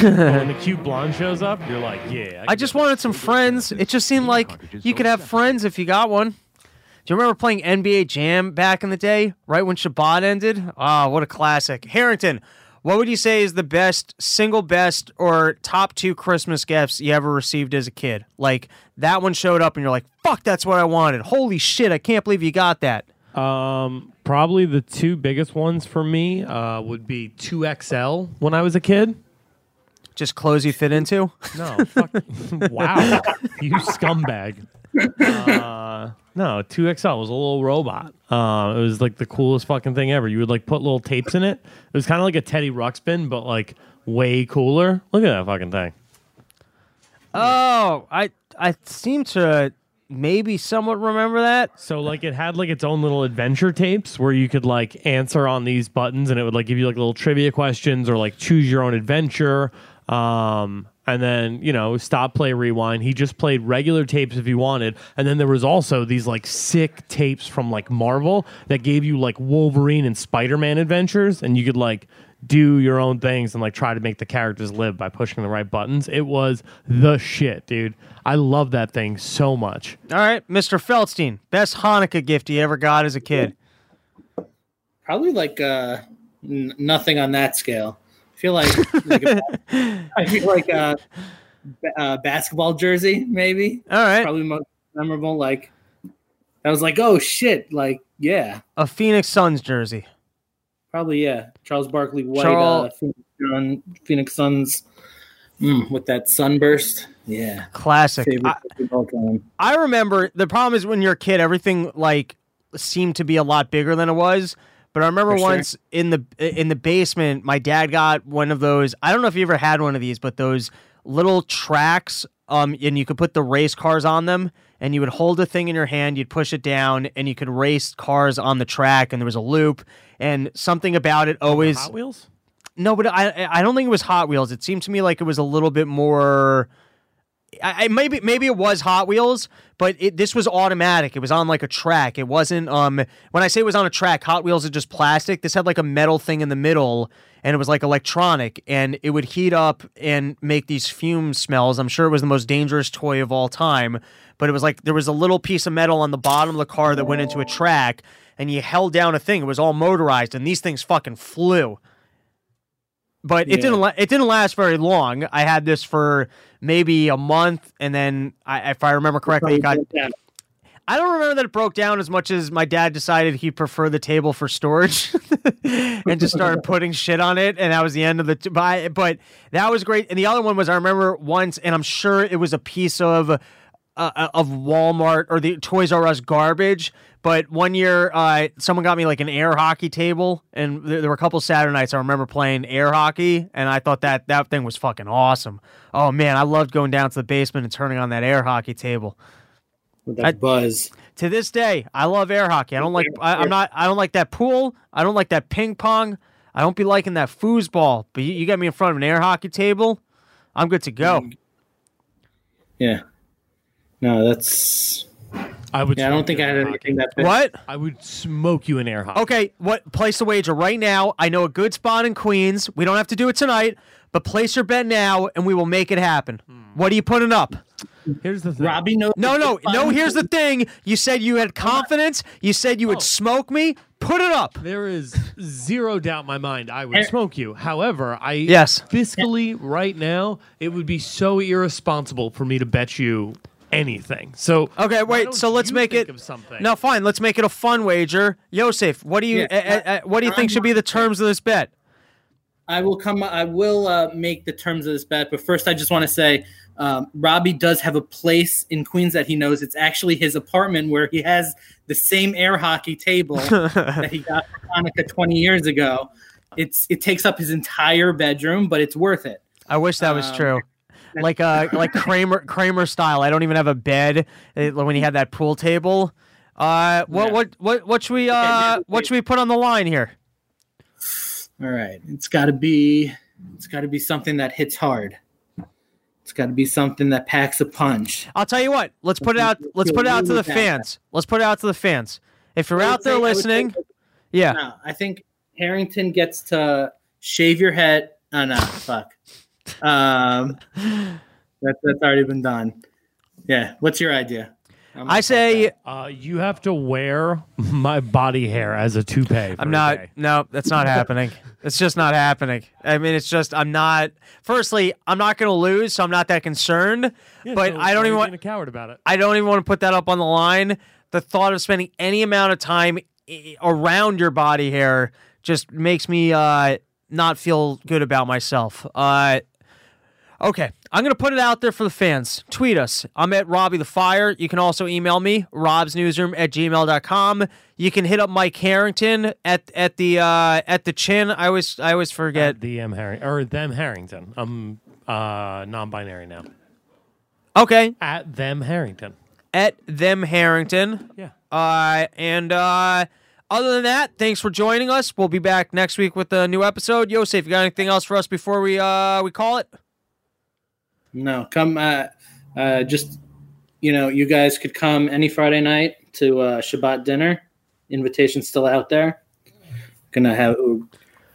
but when the cute blonde shows up, you're like, yeah. I just wanted some friends. It just seemed like you could have friends if you got one. Do you remember playing NBA Jam back in the day, right when Shabbat ended? Ah, what a classic. Harrington, what would you say is the best, single best, or top two Christmas gifts you ever received as a kid? Like that one showed up and you're like, fuck, that's what I wanted. Holy shit, I can't believe you got that. Um, probably the two biggest ones for me uh, would be 2XL when I was a kid. Just clothes you fit into? No, fuck. wow, you scumbag. Uh, no, 2XL was a little robot. Uh, it was like the coolest fucking thing ever. You would like put little tapes in it. It was kind of like a Teddy Ruxpin, but like way cooler. Look at that fucking thing. Oh, I I seem to maybe somewhat remember that. So like it had like its own little adventure tapes where you could like answer on these buttons and it would like give you like little trivia questions or like choose your own adventure. Um, and then you know stop, play, rewind. He just played regular tapes if he wanted, and then there was also these like sick tapes from like Marvel that gave you like Wolverine and Spider Man adventures, and you could like do your own things and like try to make the characters live by pushing the right buttons. It was the shit, dude. I love that thing so much. All right, Mr. Feldstein, best Hanukkah gift you ever got as a kid. Probably like uh, n- nothing on that scale. I feel like, like a, I feel like a, a basketball jersey, maybe. All right, probably most memorable. Like I was like, oh shit, like yeah, A Phoenix Suns jersey. probably yeah. Charles Barkley white Charl- uh, Phoenix, Sun- Phoenix Suns mm, with that sunburst. Yeah, Classic. I- of all time. I remember the problem is when you're a kid, everything like seemed to be a lot bigger than it was. But I remember For sure. once in the in the basement, my dad got one of those. I don't know if you ever had one of these, but those little tracks. Um, and you could put the race cars on them, and you would hold a thing in your hand, you'd push it down, and you could race cars on the track, and there was a loop, and something about it always. Hot Wheels. No, but I I don't think it was Hot Wheels. It seemed to me like it was a little bit more. I, I maybe maybe it was Hot Wheels, but it, this was automatic. It was on like a track. It wasn't um when I say it was on a track, Hot Wheels are just plastic. This had like a metal thing in the middle and it was like electronic and it would heat up and make these fume smells. I'm sure it was the most dangerous toy of all time, but it was like there was a little piece of metal on the bottom of the car that went into a track and you held down a thing. It was all motorized and these things fucking flew but it didn't la- it didn't last very long. I had this for maybe a month, and then I, if I remember correctly, it got. Yeah. I don't remember that it broke down as much as my dad decided he preferred the table for storage, and just started putting shit on it, and that was the end of the. T- but, but that was great. And the other one was I remember once, and I'm sure it was a piece of. Uh, of Walmart or the Toys R Us garbage, but one year uh, someone got me like an air hockey table, and there, there were a couple Saturday nights I remember playing air hockey, and I thought that that thing was fucking awesome. Oh man, I loved going down to the basement and turning on that air hockey table. With that I- buzz. To this day, I love air hockey. I don't like. I, I'm not. I don't like that pool. I don't like that ping pong. I don't be liking that foosball. But you, you get me in front of an air hockey table, I'm good to go. Yeah. No, that's. I would. Yeah, I don't smoke think you I in had air anything hockey. that. What? I would smoke you in air hockey. Okay, what place the wager right now? I know a good spot in Queens. We don't have to do it tonight, but place your bet now and we will make it happen. Hmm. What are you putting up? Here's the thing. Robbie knows. No, no, no, here's the thing. You said you had confidence. You said you would oh. smoke me. Put it up. There is zero doubt in my mind I would smoke you. However, I Yes. fiscally right now it would be so irresponsible for me to bet you anything. So Okay, wait. So let's make it of. No, fine. Let's make it a fun wager. Yosef, what do you Yeah. uh, uh, uh, what do you think should be the terms of this bet? I will come. I will uh, make the terms of this bet, but first, I just want to say, um, Robbie does have a place in Queens that he knows. It's actually his apartment where he has the same air hockey table that he got for Hanukkah 20 years ago. It's it takes up his entire bedroom, but it's worth it. I wish that was Um, true. Like uh like Kramer Kramer style. I don't even have a bed when he had that pool table. Uh what Yeah. what what what should we uh now what should we put on the line here? All right, it's got to be it's got to be something that hits hard. It's got to be something that packs a punch. I'll tell you what. Let's put it out let's put it out to the fans. Let's put it out to the fans. If you're out there say- listening, yeah. No, I think Harrington gets to shave your head. Oh no, fuck. Um, that, that's already been done. Yeah. What's your idea? I'm say Uh, you have to wear my body hair as a toupee. for I'm a not. day. No, that's not happening. It's just not happening. I mean, it's just I'm not. Firstly, I'm not going to lose, so I'm not that concerned. Yeah, but so I don't even want. being a coward about it. I don't even want to put that up on the line. The thought of spending any amount of time around your body hair just makes me uh, not feel good about myself. Uh, okay, I'm going to put it out there for the fans. Tweet us. I'm at Robbie the Fire. You can also email me, robsnewsroom at gmail.com. You can hit up Mike Harrington at at the uh, at the chin. I always I always forget. The M Harring or them Harrington. I'm uh, non-binary now. Okay, At them Harrington. at them Harrington. Yeah. Uh, and uh, other than that, thanks for joining us. We'll be back next week with a new episode. Yosef, you got anything else for us before we uh we call it? No, come. Uh, uh, just you know, you guys could come any Friday night to uh, Shabbat dinner. Invitation still out there. Gonna have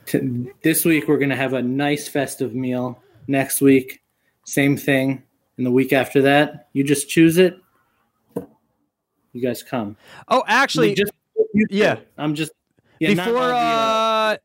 t- this week. We're gonna have a nice festive meal. Next week, same thing. And the week after that, you just choose it. You guys come. Oh, actually, just yeah. I'm just yeah, before all the, uh,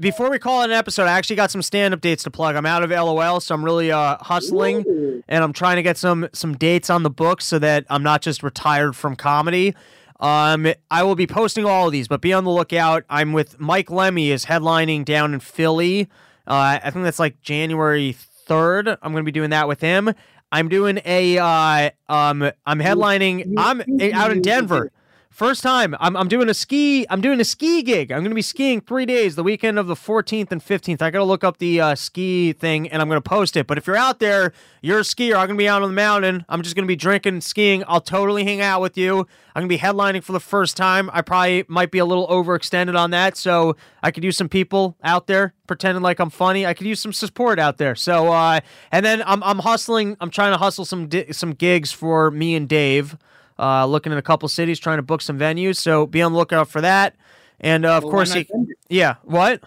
before we call it an episode, I actually got some stand up dates to plug. I'm out of LOL, so I'm really uh, hustling Ooh. and I'm trying to get some some dates on the books so that I'm not just retired from comedy. Um, I will be posting all of these, but be on the lookout. I'm with Mike Lemmy is headlining down in Philly. Uh, I think that's like January third. I'm going to be doing that with him. I'm doing a uh, um, I'm headlining. I'm out in Denver. First time. I'm, I'm doing a ski. I'm doing a ski gig. I'm going to be skiing three days, the weekend of the 14th and 15th. I got to look up the uh, ski thing and I'm going to post it. But if you're out there, you're a skier. I'm going to be out on the mountain. I'm just going to be drinking and skiing. I'll totally hang out with you. I'm going to be headlining for the first time. I probably might be a little overextended on that, so I could use some people out there pretending like I'm funny. I could use some support out there. So, uh, and then I'm I'm hustling. I'm trying to hustle some di- some gigs for me and Dave uh, looking at a couple cities, trying to book some venues. So be on the lookout for that. And uh, of Well, course, he- yeah. What?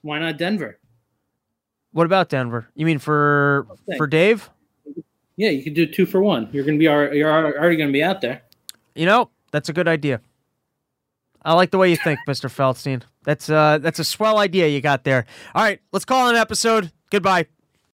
Why not Denver? What about Denver? You mean for Okay. for Dave? Yeah, you could do two for one. You're gonna be you're already gonna be out there. You know, that's a good idea. I like the way you think, Mr. Feldstein. That's uh that's a swell idea you got there. All right, let's call it an episode. Goodbye.